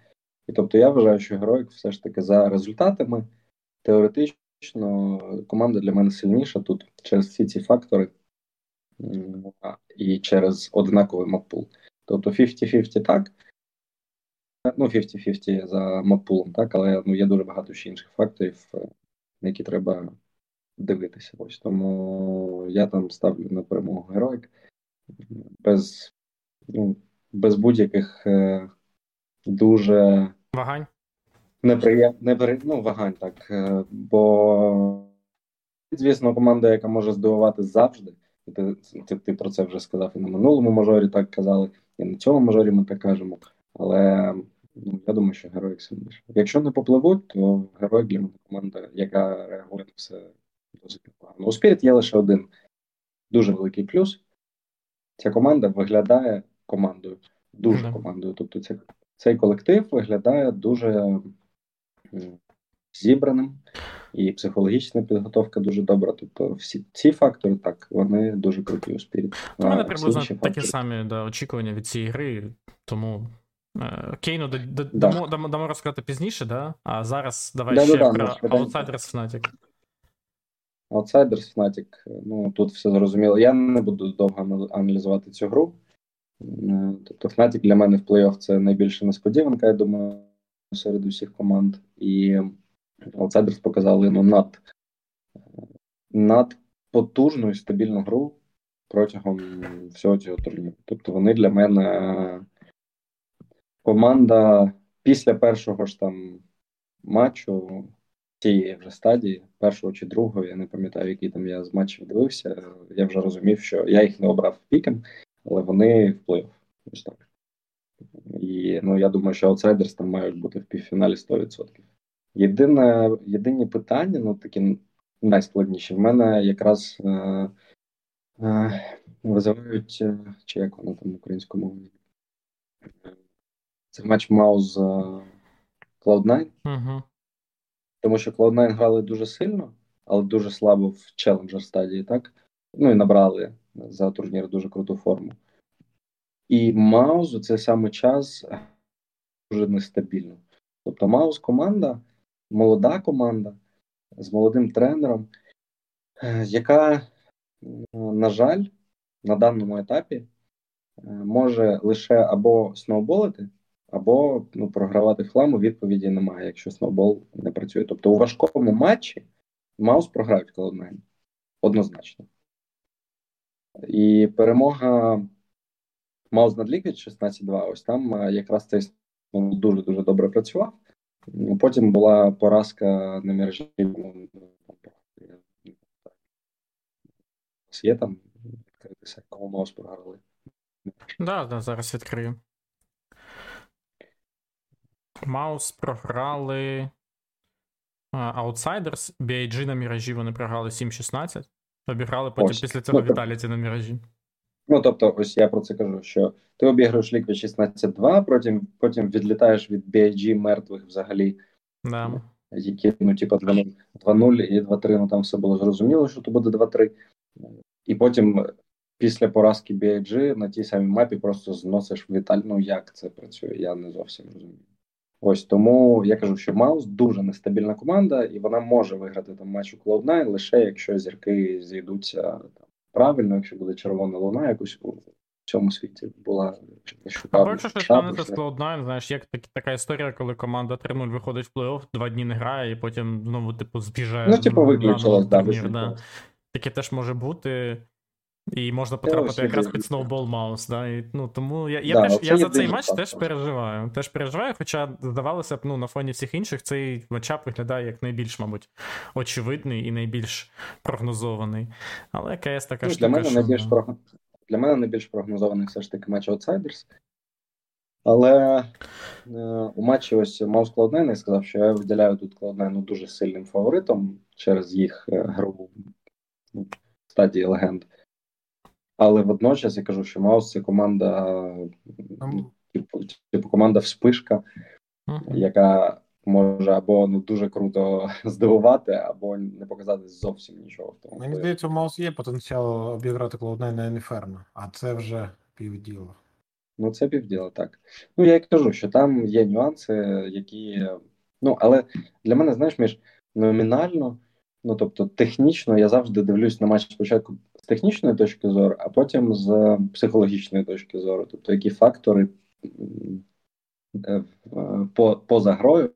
І тобто я вважаю, що Героїк все ж таки за результатами теоретично команда для мене сильніша тут через всі ці фактори і через однаковий маппул. Тобто 50-50 так. Ну, 50-50 за маппулом, так, але ну, є дуже багато ще інших факторів, е, на які треба дивитися. Ось Тому я там ставлю на перемогу героїк без ну, без будь-яких е, дуже вагань. Неприєм... Непри... Ну, вагань, так. Е, бо, звісно, команда, яка може здивувати завжди. Ти, ти, ти про це вже сказав і на минулому мажорі так казали, і на цьому мажорі ми так кажемо. Але ну, я думаю, що героїк сильніше. Якщо не попливуть, то герой для мене команда, яка реагує на все досить непогано. У Spirit є лише один дуже великий плюс. Ця команда виглядає командою, дуже mm-hmm. командою. Тобто ця, цей колектив виглядає дуже зібраним, і психологічна підготовка дуже добра. Тобто, всі ці фактори так, вони дуже круті у Spirit. У мене приблизно такі самі да, очікування від цієї гри, тому. Е, Кейну да. дамо, дамо, дамо розказати пізніше, да? а зараз давай да, ще да, про Outsiders Fnatic. Outsiders Fnatic, ну тут все зрозуміло. Я не буду довго аналізувати цю гру. Е, тобто, Fnatic для мене в плей-офф це найбільша несподіванка, я думаю, серед усіх команд. І Outsiders показали ну, над, над потужну і стабільну гру протягом всього цього турніру. Тобто вони для мене команда після першого ж там матчу цієї вже стадії, першого чи другого, я не пам'ятаю, який там я з матчів дивився. Я вже розумів, що я їх не обрав піком, але вони вплив. Ось так. І ну, я думаю, що аутсайдерс там мають бути в півфіналі 100%. Єдине, єдині питання, ну такі найскладніші, в мене якраз е, е, визивають, е, чи як воно там українською мовою, це матч Маус Cloud9. Угу. Тому що Cloud9 грали дуже сильно, але дуже слабо в челенджер стадії, так? Ну і набрали за турнір дуже круту форму. І Маус у цей самий час дуже нестабільно. Тобто Маус команда, молода команда з молодим тренером, е, яка, на жаль, на даному етапі е, може лише або сноуболити, або ну, програвати хламу, відповіді немає, якщо сноубол не працює. Тобто у важкому матчі Маус програють Cloud9. Однозначно. І перемога Маус над Liquid 16-2. Ось там е, якраз цей дуже-дуже добре працював. Потім була поразка на мережі. Є там відкритися, кому Маус програли. Да, да, зараз відкрию. Маус програли. Outsiders, BIG на міражі вони програли 7-16. Обіграли потім ось. після цього Віталіті на міражі. Ну, тобто, ось я про це кажу: що ти обіграєш Liquid 16-2, потім потім відлітаєш від BIG мертвих взагалі. Да. Які, ну, типу, 2-0 і 2-3, ну там все було зрозуміло, що то буде 2-3. І потім після поразки BIG на тій самій мапі просто зносиш Віталь. Ну як це працює? Я не зовсім розумію. Ось тому я кажу, що Маус дуже нестабільна команда, і вона може виграти там матч у Cloud9 лише якщо зірки зійдуться там правильно, якщо буде червона луна, якось у цьому світі була шукати. якщо що станеться Cloud9, знаєш, як так, така історія, коли команда 3-0 виходить в плей-офф, два дні не грає, і потім знову, типу, збіжає. Ну, типу, виключила, да, да. Таке теж може бути. І можна потрапити якраз під Snowball Mouse. Да? І, ну, Тому я я, да, теж, я за цей матч так, теж переживаю. Теж переживаю, хоча, здавалося б, ну, на фоні всіх інших цей матчап виглядає як найбільш, мабуть, очевидний і найбільш прогнозований. Але КС така ну, штука, для мене що... найбільш прог... Для мене найбільш прогнозований все ж таки матч Outsiders. Але е, у матчі ось Маус Cloud9 сказав, що я виділяю тут Cloud9 дуже сильним фаворитом через їх е, гру стадії легенд. Але водночас я кажу, що Маус це команда, типу, типу команда вспишка, uh-huh. яка може або ну дуже круто здивувати, або не показати зовсім нічого. Тому Мені здається, у Маус є потенціал обіграти Cloud9 на Інферно, а це вже півділо. Ну, це півділо, так. Ну, я й кажу, що там є нюанси, які. Ну, але для мене, знаєш, між номінально, ну тобто технічно, я завжди дивлюсь на матч спочатку технічної точки зору, а потім з психологічної точки зору, тобто які фактори е, по, поза грою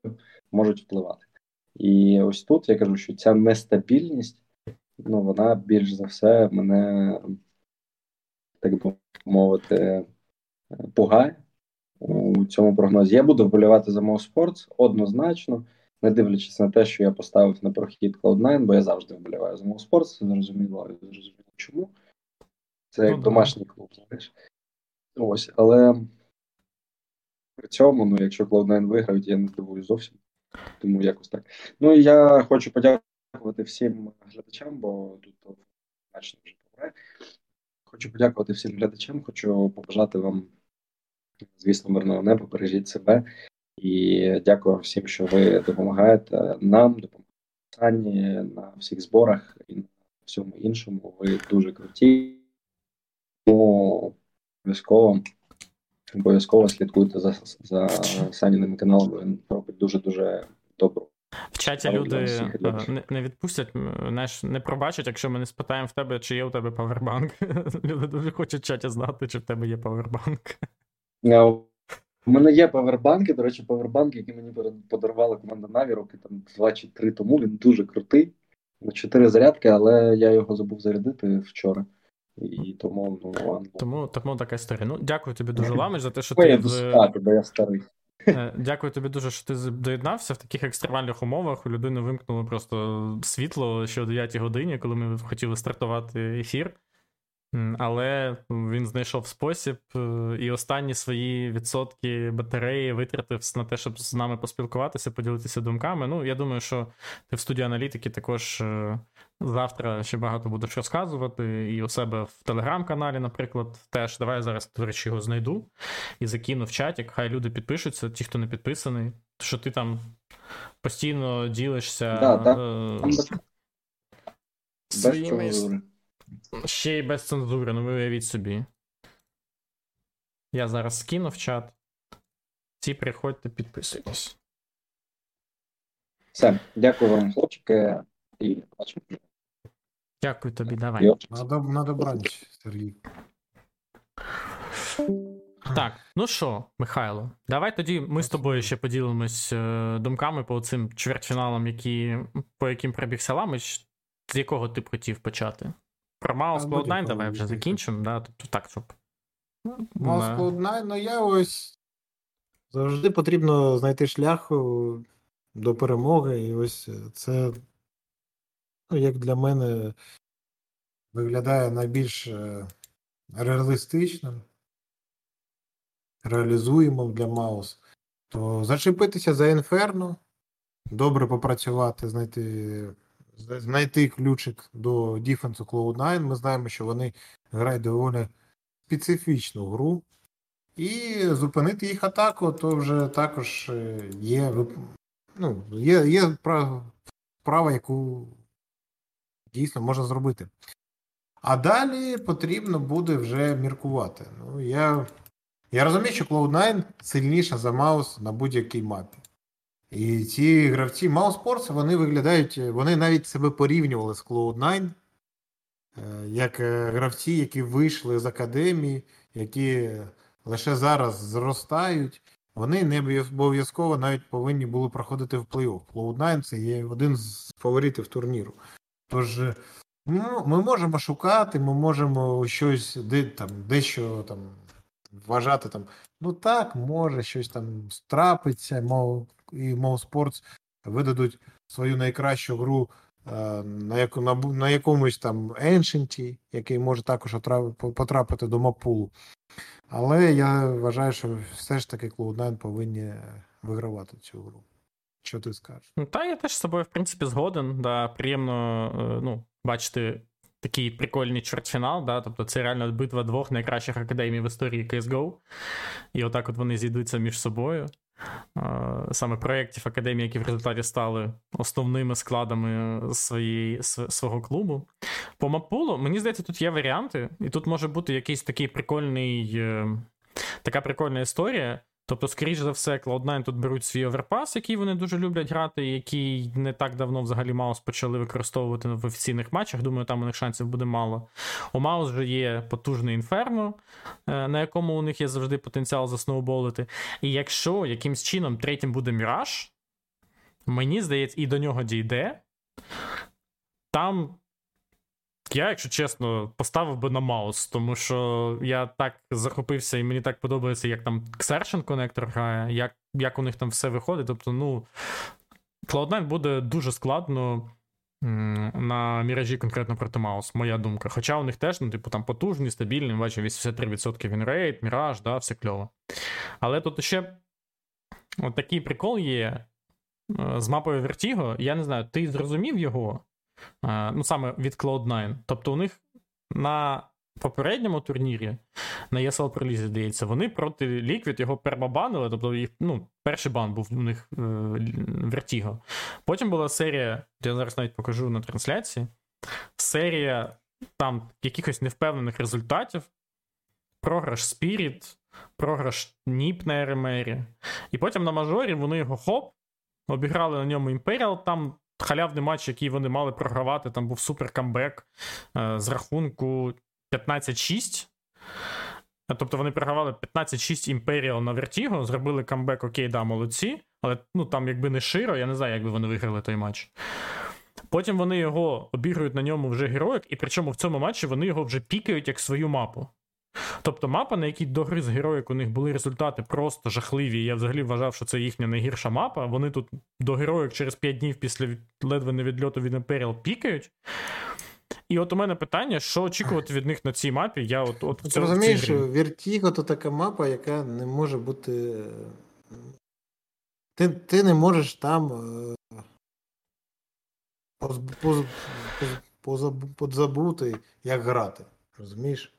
можуть впливати. І ось тут я кажу, що ця нестабільність, ну вона більш за все мене, так би мовити, пугає у цьому прогнозі. Я буду вболівати за мого спорт однозначно, не дивлячись на те, що я поставив на прохід Cloud9, бо я завжди вболіваю за мого спорт, це зрозуміло, зрозуміло чому. Це як ну, домашній клуб, знаєш. Ось, але при цьому, ну, якщо Cloud9 виграють, я не здивуюсь зовсім. Тому якось так. Ну і я хочу подякувати всім глядачам, бо тут значно вже помре. Хочу подякувати всім глядачам, хочу побажати вам, звісно, мирного неба, бережіть себе. І дякую всім, що ви допомагаєте нам, допомагаєте на всіх зборах і на всьому іншому. Ви дуже круті. Тому обов'язково обов'язково слідкуйте за за Саніним каналом. Він робить дуже-дуже добру. В чаті люди е, не, не відпустять, знаєш, не пробачать, якщо ми не спитаємо в тебе, чи є у тебе павербанк. Люди дуже хочуть в чаті знати, чи в тебе є павербанк. У мене є павербанки. До речі, павербанк, який мені подарувала команда Наві роки там два чи три тому. Він дуже крутий чотири зарядки, але я його забув зарядити вчора. І тому ну ладно. Тому тому така історія. Ну, дякую тобі дуже, Ламич, за те, що ти. Бо я старий. Е, дякую тобі дуже, що ти доєднався в таких екстремальних умовах. У людини вимкнуло просто світло ще о 9 годині, коли ми хотіли стартувати ефір. Але він знайшов спосіб е, і останні свої відсотки батареї витратив на те, щоб з нами поспілкуватися, поділитися думками. Ну, я думаю, що ти в студії аналітики також е, Завтра ще багато будеш розказувати, і у себе в телеграм-каналі, наприклад, теж. Давай я зараз, до речі, його знайду і закину в чаті. Хай люди підпишуться, ті, хто не підписаний. Що ти там постійно ділишся да, да. Е- своїми... Ще й без цензури, ну ви уявіть собі. Я зараз скину в чат. Всі приходьте, підписуйтесь. Все, дякую вам, хлопчики, і бачимо. Дякую тобі, давай. На, на добраніч, Сергій. Так, ну що, Михайло, давай тоді ми з тобою ще поділимось е, думками по цим чвертьфіналам, які, по яким пробіг Саламич. З якого ти б хотів почати? Про Маус Cloud9 давай вже закінчимо, да? тобто так, щоб. Маус Cloud9, ну я ось завжди потрібно знайти шлях до перемоги, і ось це, ну, як для мене, виглядає найбільш е, реалістичним, реалізуємим для Маус. То зачепитися за інферно, добре попрацювати, знайти знайти ключик до Діфенсу Cloud9. Ми знаємо, що вони грають доволі специфічну гру. І зупинити їх атаку, то вже також е, є ну, є є справа, яку дійсно можна зробити. А далі потрібно буде вже міркувати. Ну, Я я розумію, що Cloud9 сильніша за Маус на будь-якій мапі. І ці гравці Mouse Sports, вони виглядають, вони навіть себе порівнювали з Cloud9, е, як е, гравці, які вийшли з академії, які лише зараз зростають. Вони не обов'язково навіть повинні були проходити в плей-офф. Cloud9 це є один з фаворитів турніру. Тож ну, ми можемо шукати, ми можемо щось де, там, дещо там вважати там. Ну так, може, щось там трапиться, мов і Мов Sports видадуть свою найкращу гру е, на яку, на, на якомусь там Ancient, який може також потрапити до мапулу. Але я вважаю, що все ж таки Cloud9 повинні вигравати цю гру. Що ти скажеш? Ну, Та я теж з собою, в принципі, згоден. Да, Приємно е, ну, бачити такий прикольний чвертьфінал. Да, Тобто це реально битва двох найкращих академій в історії CSGO. І отак от вони зійдуться між собою. Саме проєктів академії, які в результаті стали основними складами своєї, свого клубу. По Мапулу, мені здається, тут є варіанти, і тут може бути якийсь такий прикольний, е, така прикольна історія. Тобто, скоріш за все, Cloud9 тут беруть свій оверпас, який вони дуже люблять грати, який не так давно взагалі Маус почали використовувати в офіційних матчах. Думаю, там у них шансів буде мало. У Маус вже є потужний інферно, на якому у них є завжди потенціал засноуболити. І якщо якимсь чином третім буде Міраж, мені здається, і до нього дійде, там я, якщо чесно, поставив би на маус, тому що я так захопився, і мені так подобається, як там Xertion коннектор грає, як як у них там все виходить. Тобто, ну, Cloud9 буде дуже складно на міражі конкретно проти маус, моя думка. Хоча у них теж, ну, типу, там потужний, стабільний, бачу, 83% winrate, міраж, да, все кльово. Але тут ще от такий прикол є е, з мапою Vertigo. Я не знаю, ти зрозумів його? Ну саме від Cloud9. Тобто у них на попередньому турнірі на ESL Pro здається, вони проти Liquid його перебабанили, тобто їх, ну, перший бан був у них е, Vertigo. Потім була серія, я зараз навіть покажу на трансляції. Серія там якихось невпевнених результатів. Програш Spirit, програш Ніп на РМРі. І потім на мажорі вони його хоп, обіграли на ньому Imperial, там халявний матч, який вони мали програвати, там був супер камбек е, з рахунку 15-6. Тобто вони програвали 15-6 Imperial на Vertigo, зробили камбек, окей, да, молодці. Але ну там, якби не широ, я не знаю, як би вони виграли той матч. Потім вони його обігрують на ньому вже героїк, і причому в цьому матчі вони його вже пікають як свою мапу. Тобто мапа, на якій до гри з героїк у них були результати просто жахливі. Я взагалі вважав, що це їхня найгірша мапа. Вони тут до героїк через 5 днів після ледве не відльоту від Imperial пікають. І от у мене питання, що очікувати від них на цій мапі? Я от, от Ти розумієш, що Vertigo то така мапа, яка не може бути. Ти ти не можеш там е, позабути, як грати. Розумієш?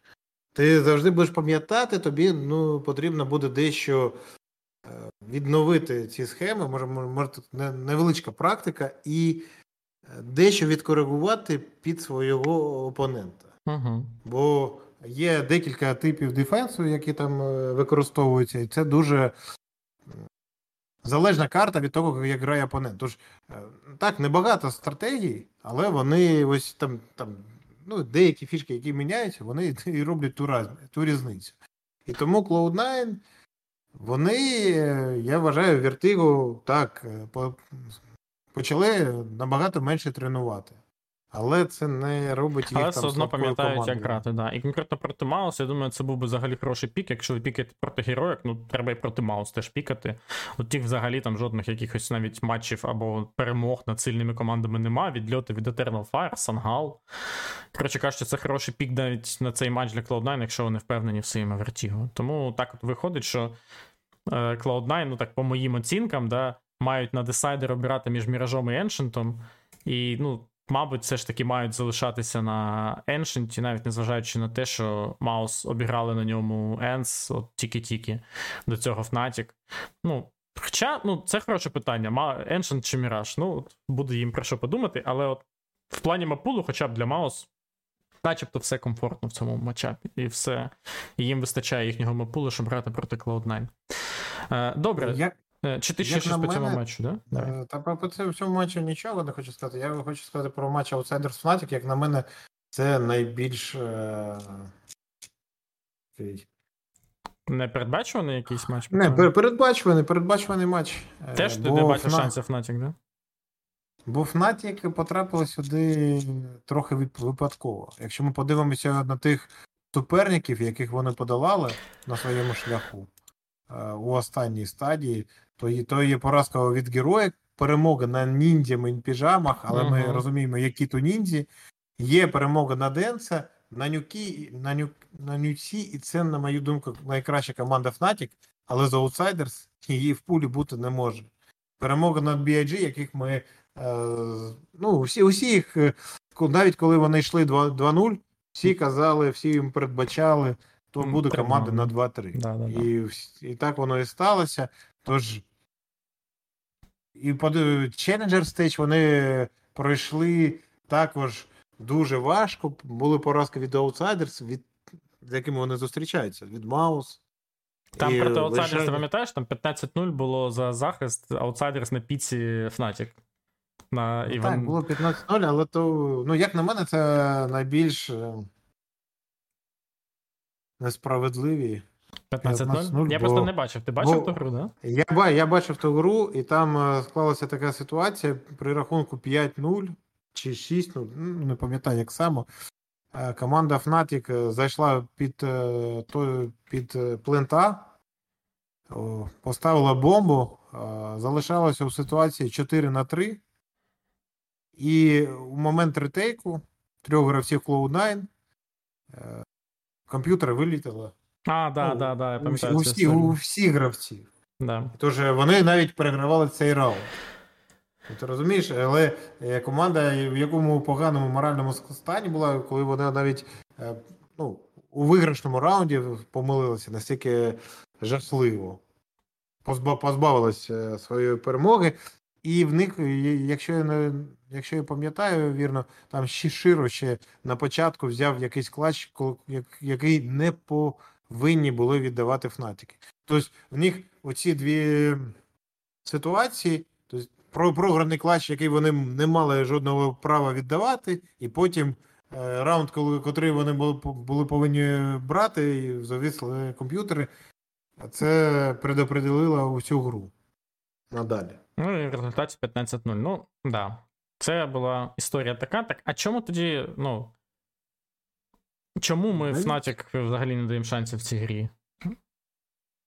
Ти завжди будеш пам'ятати, тобі ну, потрібно буде дещо е, відновити ці схеми, може, може тут невеличка практика, і е, дещо відкоригувати під свого опонента. Угу. Бо є декілька типів дефенсу, які там е, використовуються, і це дуже залежна карта від того, як грає опонент. Тож так, небагато стратегій, але вони ось там там ну, деякі фішки, які міняються, вони і роблять ту, раз, ту різницю. І тому Cloud9, вони, я вважаю, Vertigo так, почали набагато менше тренувати. Але це не робить їх Але там все одно пам'ятають, як грати. Да. І конкретно проти Маус, я думаю, це був би взагалі хороший пік. Якщо ви пікаєте проти героїк, ну треба і проти Маус теж пікати. От тих взагалі там жодних якихось навіть матчів або перемог над сильними командами нема. Відльоти від Eternal Fire, Сангал. Коротше кажучи, це хороший пік навіть на цей матч для Cloud9, якщо вони впевнені в своєму вертігу. Тому так от виходить, що е, Cloud9, ну так по моїм оцінкам, да, мають на десайдер обирати між Міражом і Еншентом. І ну, мабуть, все ж таки мають залишатися на Ancient, навіть незважаючи на те, що Маус обіграли на ньому Енс, от тільки-тільки до цього Fnatic. Ну, Хоча, ну, це хороше питання. Ancient чи Mirage? Ну, буду їм про що подумати, але от в плані мапулу, хоча б для Маус, начебто все комфортно в цьому матчапі. І все. І їм вистачає їхнього мапулу, щоб грати проти Cloud9. Е, добре. Як чи ти ще щось по цьому матчу, да? Давай. Та по цьому матчу нічого не хочу сказати. Я хочу сказати про матч Outsiders Fnatic, як на мене, це найбільш. Е... Непередбачуваний якийсь матч? Не, передбачуваний, передбачуваний матч. Е, Теж ти не бачиш Фна... шансів Fnatic, да? Бо Fnatic потрапили сюди трохи випадково. Якщо ми подивимося на тих суперників, яких вони подолали на своєму шляху е, у останній стадії, то є, то є поразка від героїк, перемога на ніндзями піжамах, але uh-huh. ми розуміємо, які то ніндзі. Є перемога на Денса, на нюкі, на, ню, на нюці, і це, на мою думку, найкраща команда Fnatic, але за Outsiders її в пулі бути не може. Перемога над BIG, яких ми. Е, ну, всі, усі їх, е, навіть коли вони йшли 2-0, всі казали, всі їм передбачали, то буде команда на 2-3. Да, да, і, і так воно і сталося. Тож і Challenger Stage вони пройшли також дуже важко. Були поразки від Outsiders, від, з якими вони зустрічаються, від Маус. Там і проти Outsiders, ти пам'ятаєш, там 15-0 було за захист Outsiders на піці Fnatic. На, і Так, було 15-0, але то, ну, як на мене, це найбільш е, несправедливі 15-0? Я бо... просто не бачив. Ти бачив бо... ту гру, да? Я я бачив ту гру, і там е, склалася така ситуація при рахунку 5-0 чи 6-0, ну, не пам'ятаю, як саме. Е, команда Fnatic е, зайшла під під плента, поставила бомбу, залишалася у ситуації 4 на 3. І у момент ретейку трьох гравців Cloud9 комп'ютери вилітали. А, да, ну, да, да, я пам'ятаю. У, всі, у всіх гравців. Да. Тож вони навіть перегравали цей раунд. Ти розумієш, але е, команда, в якому поганому моральному стані була, коли вона навіть е, ну, у виграшному раунді помилилася настільки жахливо, позбавилася е, своєї перемоги. І в них, якщо я не якщо я пам'ятаю вірно, там ще широ ще на початку взяв якийсь клач, який не повинні були віддавати Фнатики. Тобто в них оці дві ситуації, тобто про програний клач, який вони не мали жодного права віддавати, і потім е, раунд, коли котрий вони були були повинні брати, і зависли комп'ютери, це предопределило усю гру надалі. Ну і в результаті 15-0. Ну, да. Це була історія така. Так, а чому тоді, ну. Чому ми Fnatic взагалі не даємо шансів в цій грі?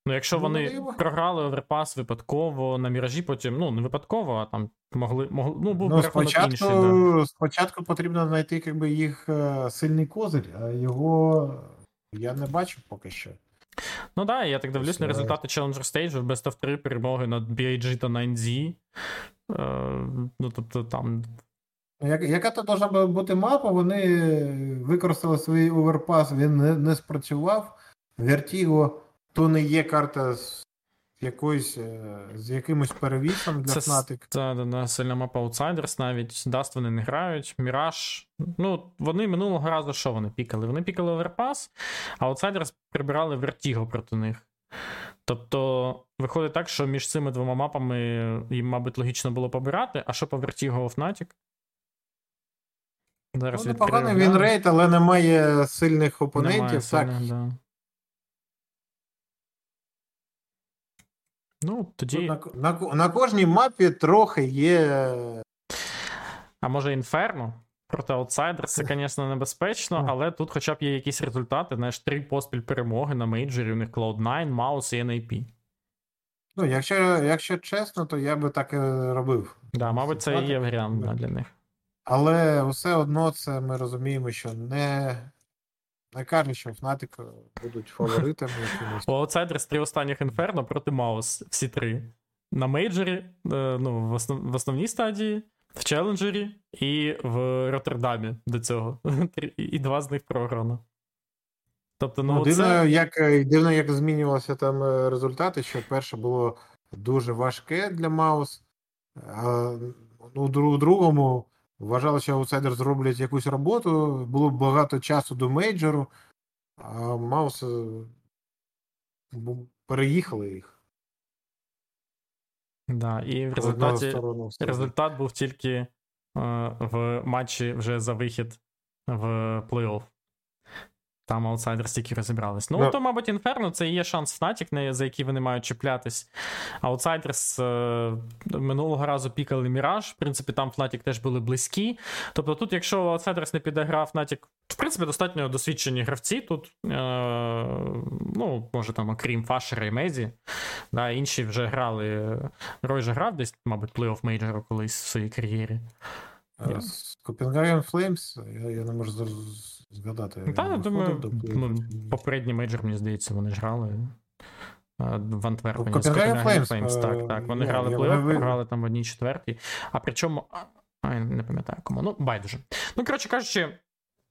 Ну, якщо ну, вони програли оверпас випадково на міражі, потім, ну, не випадково, а там могли. могли ну, був ну, спочатку, інший. Да. Спочатку потрібно знайти якби, їх е, сильний козир, а його я не бачу поки що. Ну так, да, я так дивлюсь на результати Challenger Stage Best of 3 перемоги над BIG та 9Z. Е, ну, тобто там яка то должна бути мапа, вони використали свій оверпас, він не, не спрацював. Vertigo то не є карта з якоюсь е, з якимось перевісом для Це Fnatic. Це да, сильна мапа Outsiders, навіть Dust вони не грають, Mirage. Ну, вони минулого разу що вони пікали? Вони пікали Overpass, а Outsiders прибирали Vertigo проти них. Тобто, виходить так, що між цими двома мапами їм, мабуть, логічно було побирати, а що по у Fnatic? Зараз ну, непоганий winrate, але немає сильних опонентів. Немає так. Сильних, да. Ну, тоді. На, на, на кожній мапі трохи є. А може Інферно? Проти аутсайдер це, звісно, небезпечно, але тут хоча б є якісь результати. Знаєш, три поспіль перемоги на мейджорі, у них Cloud9, Mouse і NIP. Ну, якщо якщо чесно, то я би так і робив. Да, мабуть, це і є варіант да, для них. Але все одно це ми розуміємо, що не каже, що Fnatic будуть фаворитами. У Outsiders три останніх Інферно проти Маус. Всі три. На мейджорі, е, ну, в, основ, в основній стадії, в челенджері і в Роттердамі до цього. І два з них програно. Тобто, ну, ну дивно, це... як дивно, як змінювалися там е, результати, що перше було дуже важке для Маус, а ну, у другому Вважали, що аутсайдер зроблять якусь роботу, було багато часу до мейджору, а Маус е, переїхали їх. Да, і в результаті результат був тільки е, в матчі вже за вихід в плей-офф. Там аутсайдер стільки розібрались. Ну, ну. то, мабуть, Інферно це і є шанс Fnatic, за який вони мають чіплятись. Аутсайдерс е, минулого разу пікали Міраж. В принципі, там Fnatic теж були близькі. Тобто, тут, якщо Аутсайдерс не піде гра, Fnatic, в принципі, достатньо досвідчені гравці тут. Е, ну, може, там, окрім Фешера і Мезі. Да, Інші вже грали. Рой же грав десь, мабуть, плей-офф мейджору колись в своїй кар'єрі. Копенгаген Флеймс, я, я не можу згадати. Та, я думаю, ну, попередній мейджор, мені здається, вони ж грали. В Антверпені Copenhagen Flames. Так, так. Вони грали плей-офф, програли там в одній четвертій. А причому. А, я не пам'ятаю кому. Ну, байдуже. Ну, коротше кажучи,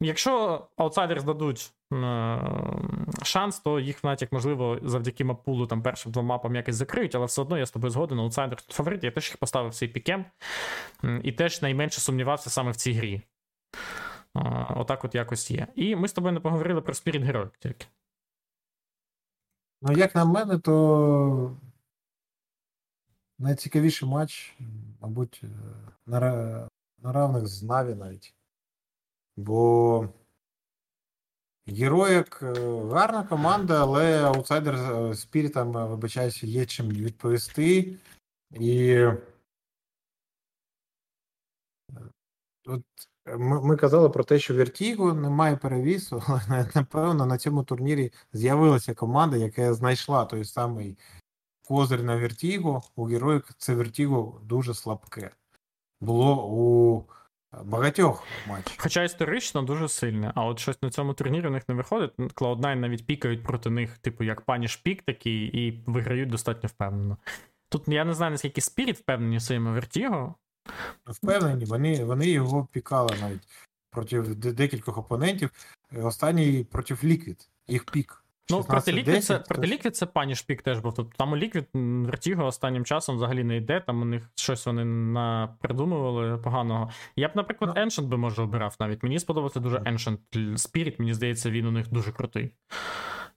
якщо аутсайдери здадуть е, шанс, то їх Fnatic, можливо, завдяки map pool у там першим двом мапам якось закриють, але все одно я з тобою згоден. Аутсайдер тут фаворит, я теж їх поставив в цей pick'em. І теж найменше сумнівався саме в цій грі. Отак от якось є. І ми з тобою не поговорили про Spirit Heroic тільки. Ну, як на мене, то найцікавіший матч, мабуть, на на равних з Наві навіть. Бо Героїк гарна команда, але аутсайдер Спірітам, вибачаюся, є чим відповісти. І от ми ми казали про те, що Вертіго немає перевісу, але напевно на цьому турнірі з'явилася команда, яка знайшла той самий козир на Вертіго. У героїк це Вертіго дуже слабке. Було у багатьох матчах. Хоча історично дуже сильне, а от щось на цьому турнірі у них не виходить. Cloud9 навіть пікають проти них, типу, як пані Шпік такий, і виграють достатньо впевнено. Тут я не знаю, наскільки Спіріт впевнені в своєму Вертіго. Впевнені, вони вони його пікали навіть проти декількох опонентів. Останній проти Ліквід, їх пік. Ну, проти Ліквід це проти Ліквід це punish пік теж був. Тобто там у Ліквід Вертіго останнім часом взагалі не йде, там у них щось вони напридумували поганого. Я б, наприклад, ну. Ну. Ancient би може обирав навіть. Мені сподобався дуже Ancient Spirit, мені здається, він у них дуже крутий.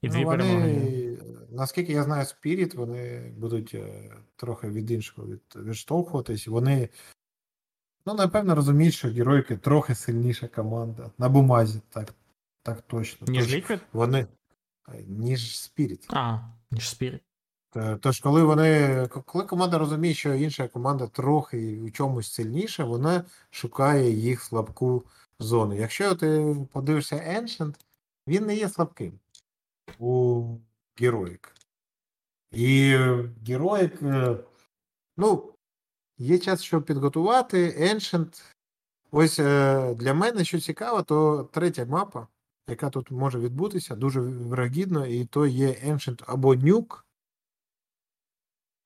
І дві ну, вони, перемоги. Наскільки я знаю, Spirit, вони будуть е, трохи від іншого від, відштовхуватись. Вони Ну, напевно, розуміють, що геройки трохи сильніша команда. На бумазі, так так точно. Ніж Liquid? Вони. Ніж Spirit. А, ніж Spirit. Тож, коли вони. Коли команда розуміє, що інша команда трохи у чомусь сильніша, вона шукає їх слабку зону. Якщо ти подивишся Ancient, він не є слабким у героїк. І героїк, е, ну, Є час, щоб підготувати. Ancient. Ось е, для мене, що цікаво, то третя мапа, яка тут може відбутися, дуже вирогідно, і то є Ancient або Nuke.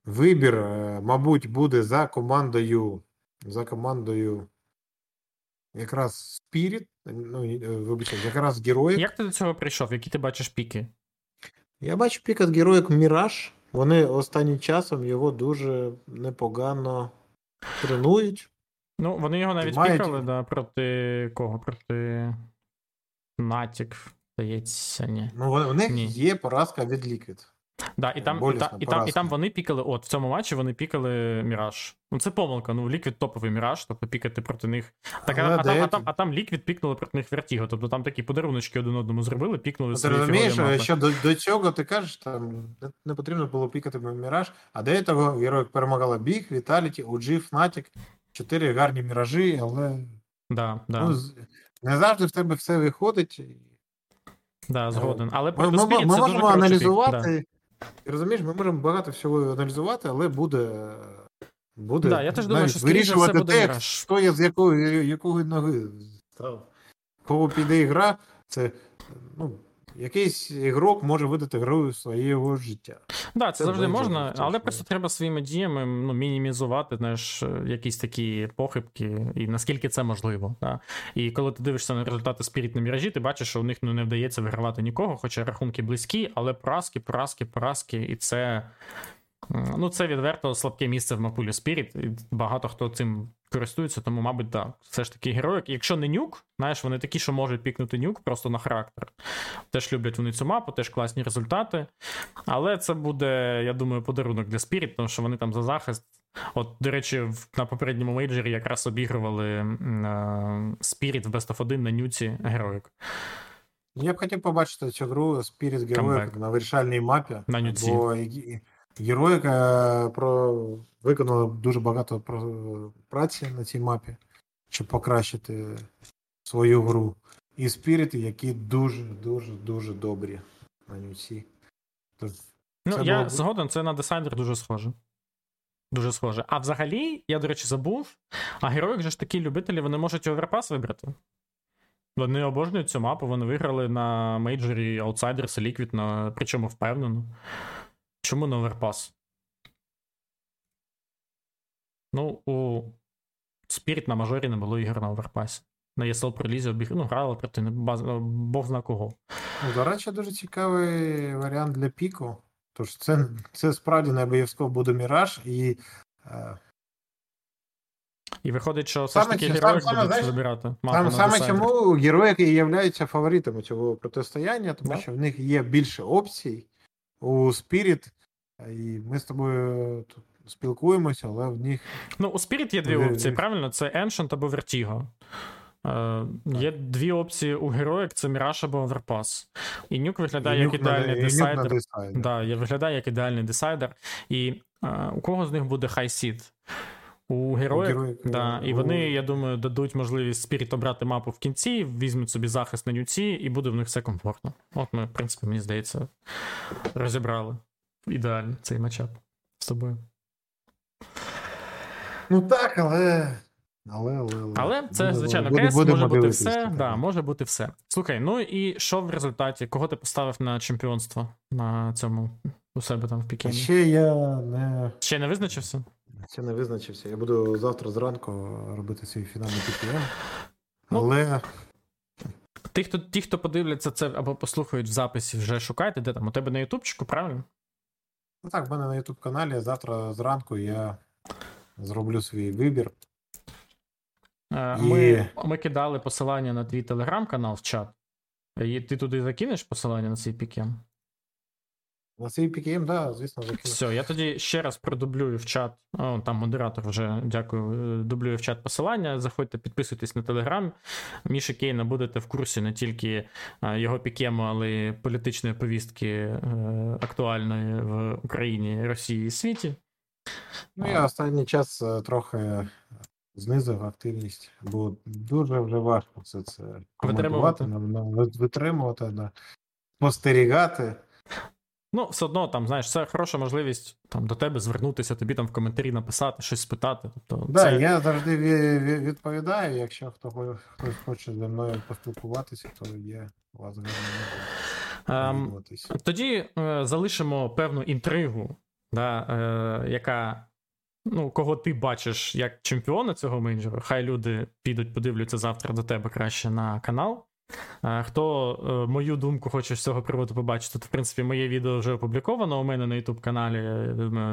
Вибір, е, мабуть, буде за командою. За командою якраз Spirit, ну, вибачте, якраз героїк. Як ти до цього прийшов? Які ти бачиш піки? Я бачу пік від героїк Міраж. Вони останнім часом його дуже непогано тренують. Ну, вони його навіть Мають... пікали, да, проти кого? Проти Натік, здається, ні. Ну, у них ні. є поразка від Liquid. Да, і там і, та, і, там, і там вони пікали, от в цьому матчі вони пікали Міраж. Ну це помилка. Ну, Ліквід топовий Міраж, тобто пікати проти них. Так, а, а, там, а, там, а там Ліквід пікнули проти них Вертіго. Тобто там такі подаруночки один одному зробили, пікнули Ти розумієш, що до, до цього ти кажеш, там не потрібно було пікати Міраж, а до того герой перемагала Біг, Віталіті, OG, Фнатік. Чотири гарні міражі, але. Да, да. Ну, не завжди в тебе все виходить. Да, згоден. Але ми, ми, ми можемо аналізувати. І розумієш, ми можемо багато всього аналізувати, але буде. Буде да, я теж думаю, що вирішувати все буде те, що я з якої, якої ноги став. Кого піде гра, це ну, якийсь ігрок може видати грою своєго життя. Так, да, це, це завжди можна, але просто треба своїми діями ну, мінімізувати знаєш, якісь такі похибки, і наскільки це можливо. Да? І коли ти дивишся на результати спіріт на міражі, ти бачиш, що у них ну, не вдається вигравати нікого, хоча рахунки близькі, але поразки, поразки, поразки, і це. Ну, це відверто слабке місце в map pool і Спіріт. Багато хто цим користуються, тому, мабуть, так. Все ж таки героїк. Якщо не нюк, знаєш, вони такі, що можуть пікнути нюк просто на характер. Теж люблять вони цю мапу, теж класні результати. Але це буде, я думаю, подарунок для Spirit, тому що вони там за захист. От, до речі, на попередньому мейджорі якраз обігрували Spirit в Best of 1 на нюці героїк. Я б хотів побачити цю гру Spirit героїк на вирішальній мапі. На нюці. Бо Героїка про виконала дуже багато праці на цій мапі, щоб покращити свою гру. І спірити, які дуже-дуже дуже добрі на нюці. Ну, я було... згоден, це на decider дуже схоже. Дуже схоже. А взагалі, я, до речі, забув. А героїк же ж такі любителі, вони можуть оверпас вибрати. Вони обожнюють цю мапу, вони виграли на мейджорі Outsiders і Liquid, на... причому впевнено. Чому не оверпас? Ну, у Spirit на мажорі не було ігор на оверпасі. На ESL про лізі обіг, ну, грали проти баз... Бог зна кого. Ну, До речі, дуже цікавий варіант для піку. Тож це це справді не обов'язково буде Міраж і. Е... І виходить, що все ж таки героїк будуть забирати. Саме, саме чому героїки і являються фаворитами цього протистояння, тому да? що в них є більше опцій у Spirit, і ми з тобою тут спілкуємося, але в них. Ну, у Spirit є дві опції, правильно? Це Ancient або Vertigo. Е, Є дві опції у Heroic: це Mirage або Overpass. І Nuke виглядає і як ідеальний decider. Да, виглядає як ідеальний decider. І е, у кого з них буде high seed? У героїв, да, і вони, я думаю, дадуть можливість Spirit обрати мапу в кінці, візьмуть собі захист на нюці, і буде в них все комфортно. От ми, в принципі, мені здається, розібрали ідеально цей matchup з тобою. Ну так, але. Але але, але це, звичайно, буде, КС може бути все. Да, може бути все. Слухай, ну і що в результаті? Кого ти поставив на чемпіонство на цьому у себе там в Пікені? Ще я не. Ще не визначився? Ще не визначився. Я буду завтра зранку робити свій фінальний ПКМ. Ну. Ті, хто ті, хто подивляться це або послухають в записі, вже шукайте, де там у тебе на Ютубчику, правильно? Ну так, в мене на YouTube каналі завтра зранку я зроблю свій вибір. Е, ми І... ми кидали посилання на твій телеграм-канал в чат. І Ти туди закинеш посилання на цей пікем? На свій PKM, да, звісно, закину. Все, я тоді ще раз продублюю в чат. О, Там модератор вже дякую. Е, дублюю в чат посилання. Заходьте, підписуйтесь на телеграм. Міші Кейна будете в курсі не тільки е, його пікему, але й політичної повістки е, актуальної в Україні, Росії і світі. Ну, я останній час трохи знизив активність, бо дуже вже важко все це коментувати, витримувати, витримувати, да. спостерігати. Ну, все одно, там, знаєш, це хороша можливість там до тебе звернутися, тобі там в коментарі написати, щось спитати. Тобто, да, це... я завжди відповідаю. Якщо хто хтось хоче зі мною поспілкуватися, то є вас ем, Тоді е, залишимо певну інтригу, да, е, яка ну, кого ти бачиш як чемпіона цього менеджеру, хай люди підуть, подивляться завтра до тебе краще на канал. Хто е, мою думку хоче з цього приводу побачити, то в принципі моє відео вже опубліковано у мене на youtube каналі.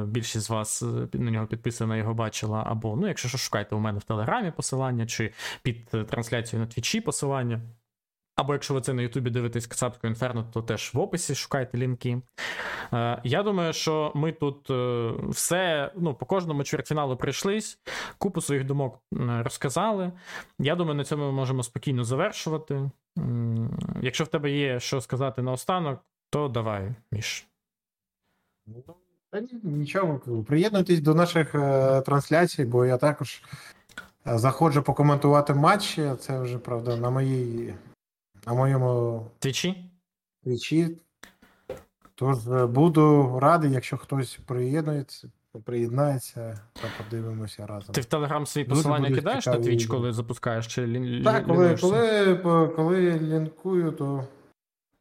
Більшість з вас е, на нього підписана, його бачила. Або, ну, якщо що, шукайте у мене в Телеграмі посилання, чи під е, трансляцією на Твічі посилання. Або якщо ви це на Ютубі дивитесь Кацапську інферно, то теж в описі шукайте лінки. Е, я думаю, що ми тут е, все ну, по кожному чвертьфіналу прийшлись, купу своїх думок розказали. Я думаю, на цьому ми можемо спокійно завершувати. Якщо в тебе є що сказати наостанок, то давай, Міш. Ну, та нічого, приєднуйтесь до наших е, трансляцій, бо я також заходжу покоментувати матчі. Це вже правда на моїй на моєму твічі. Твічі. Тож е, буду радий, якщо хтось приєднується, приєднається, та подивимося разом. Ти в Телеграм свої посилання кидаєш на твіч, коли запускаєш? чи лі... Так, коли коли, коли лінкую, то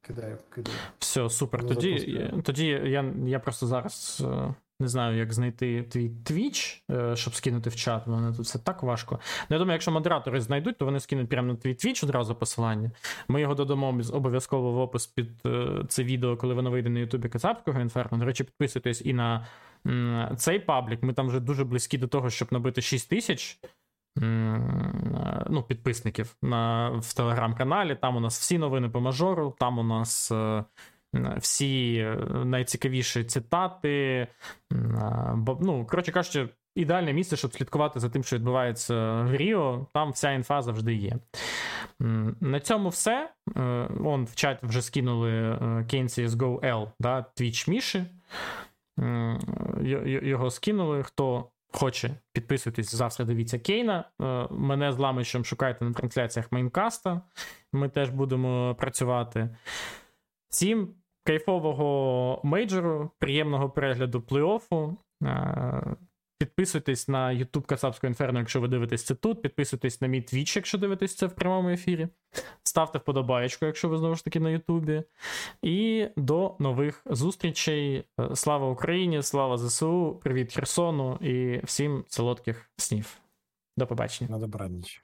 кидаю. кидаю. Все, супер. Тоді тоді я я просто зараз е, не знаю, як знайти твій Twitch, е, щоб скинути в чат. Мене тут все так важко. Ну, я думаю, якщо модератори знайдуть, то вони скинуть прямо на твій Twitch одразу посилання. Ми його додамо обов'язково в опис під е, це відео, коли воно вийде на Ютубі Кацапського інферно. До речі, підписуйтесь і на цей паблік. Ми там вже дуже близькі до того, щоб набити 6 тисяч. Ну, підписників на, в телеграм-каналі. Там у нас всі новини по мажору, там у нас е, всі е, найцікавіші цитати. Ну, коротше кажучи, ідеальне місце, щоб слідкувати за тим, що відбувається в Ріо. Там вся інфа завжди є. На цьому все. Е, он в чат вже скинули Kane CSGO L, да, Twitch Міші. Його скинули. Хто хоче, підписуйтесь завтра, дивіться Кейна. Е, мене з Ламичем шукайте на трансляціях Майнкаста. Ми теж будемо працювати. Всім кайфового мейджору, приємного перегляду плей-оффу. Е, підписуйтесь на YouTube Кацапського інферно, якщо ви дивитесь це тут. Підписуйтесь на мій Twitch, якщо дивитесь це в прямому ефірі. Ставте вподобаєчку, якщо ви знову ж таки на Ютубі. І до нових зустрічей. Е, слава Україні! Слава ЗСУ! Привіт Херсону і всім солодких снів. До побачення. На добраніч.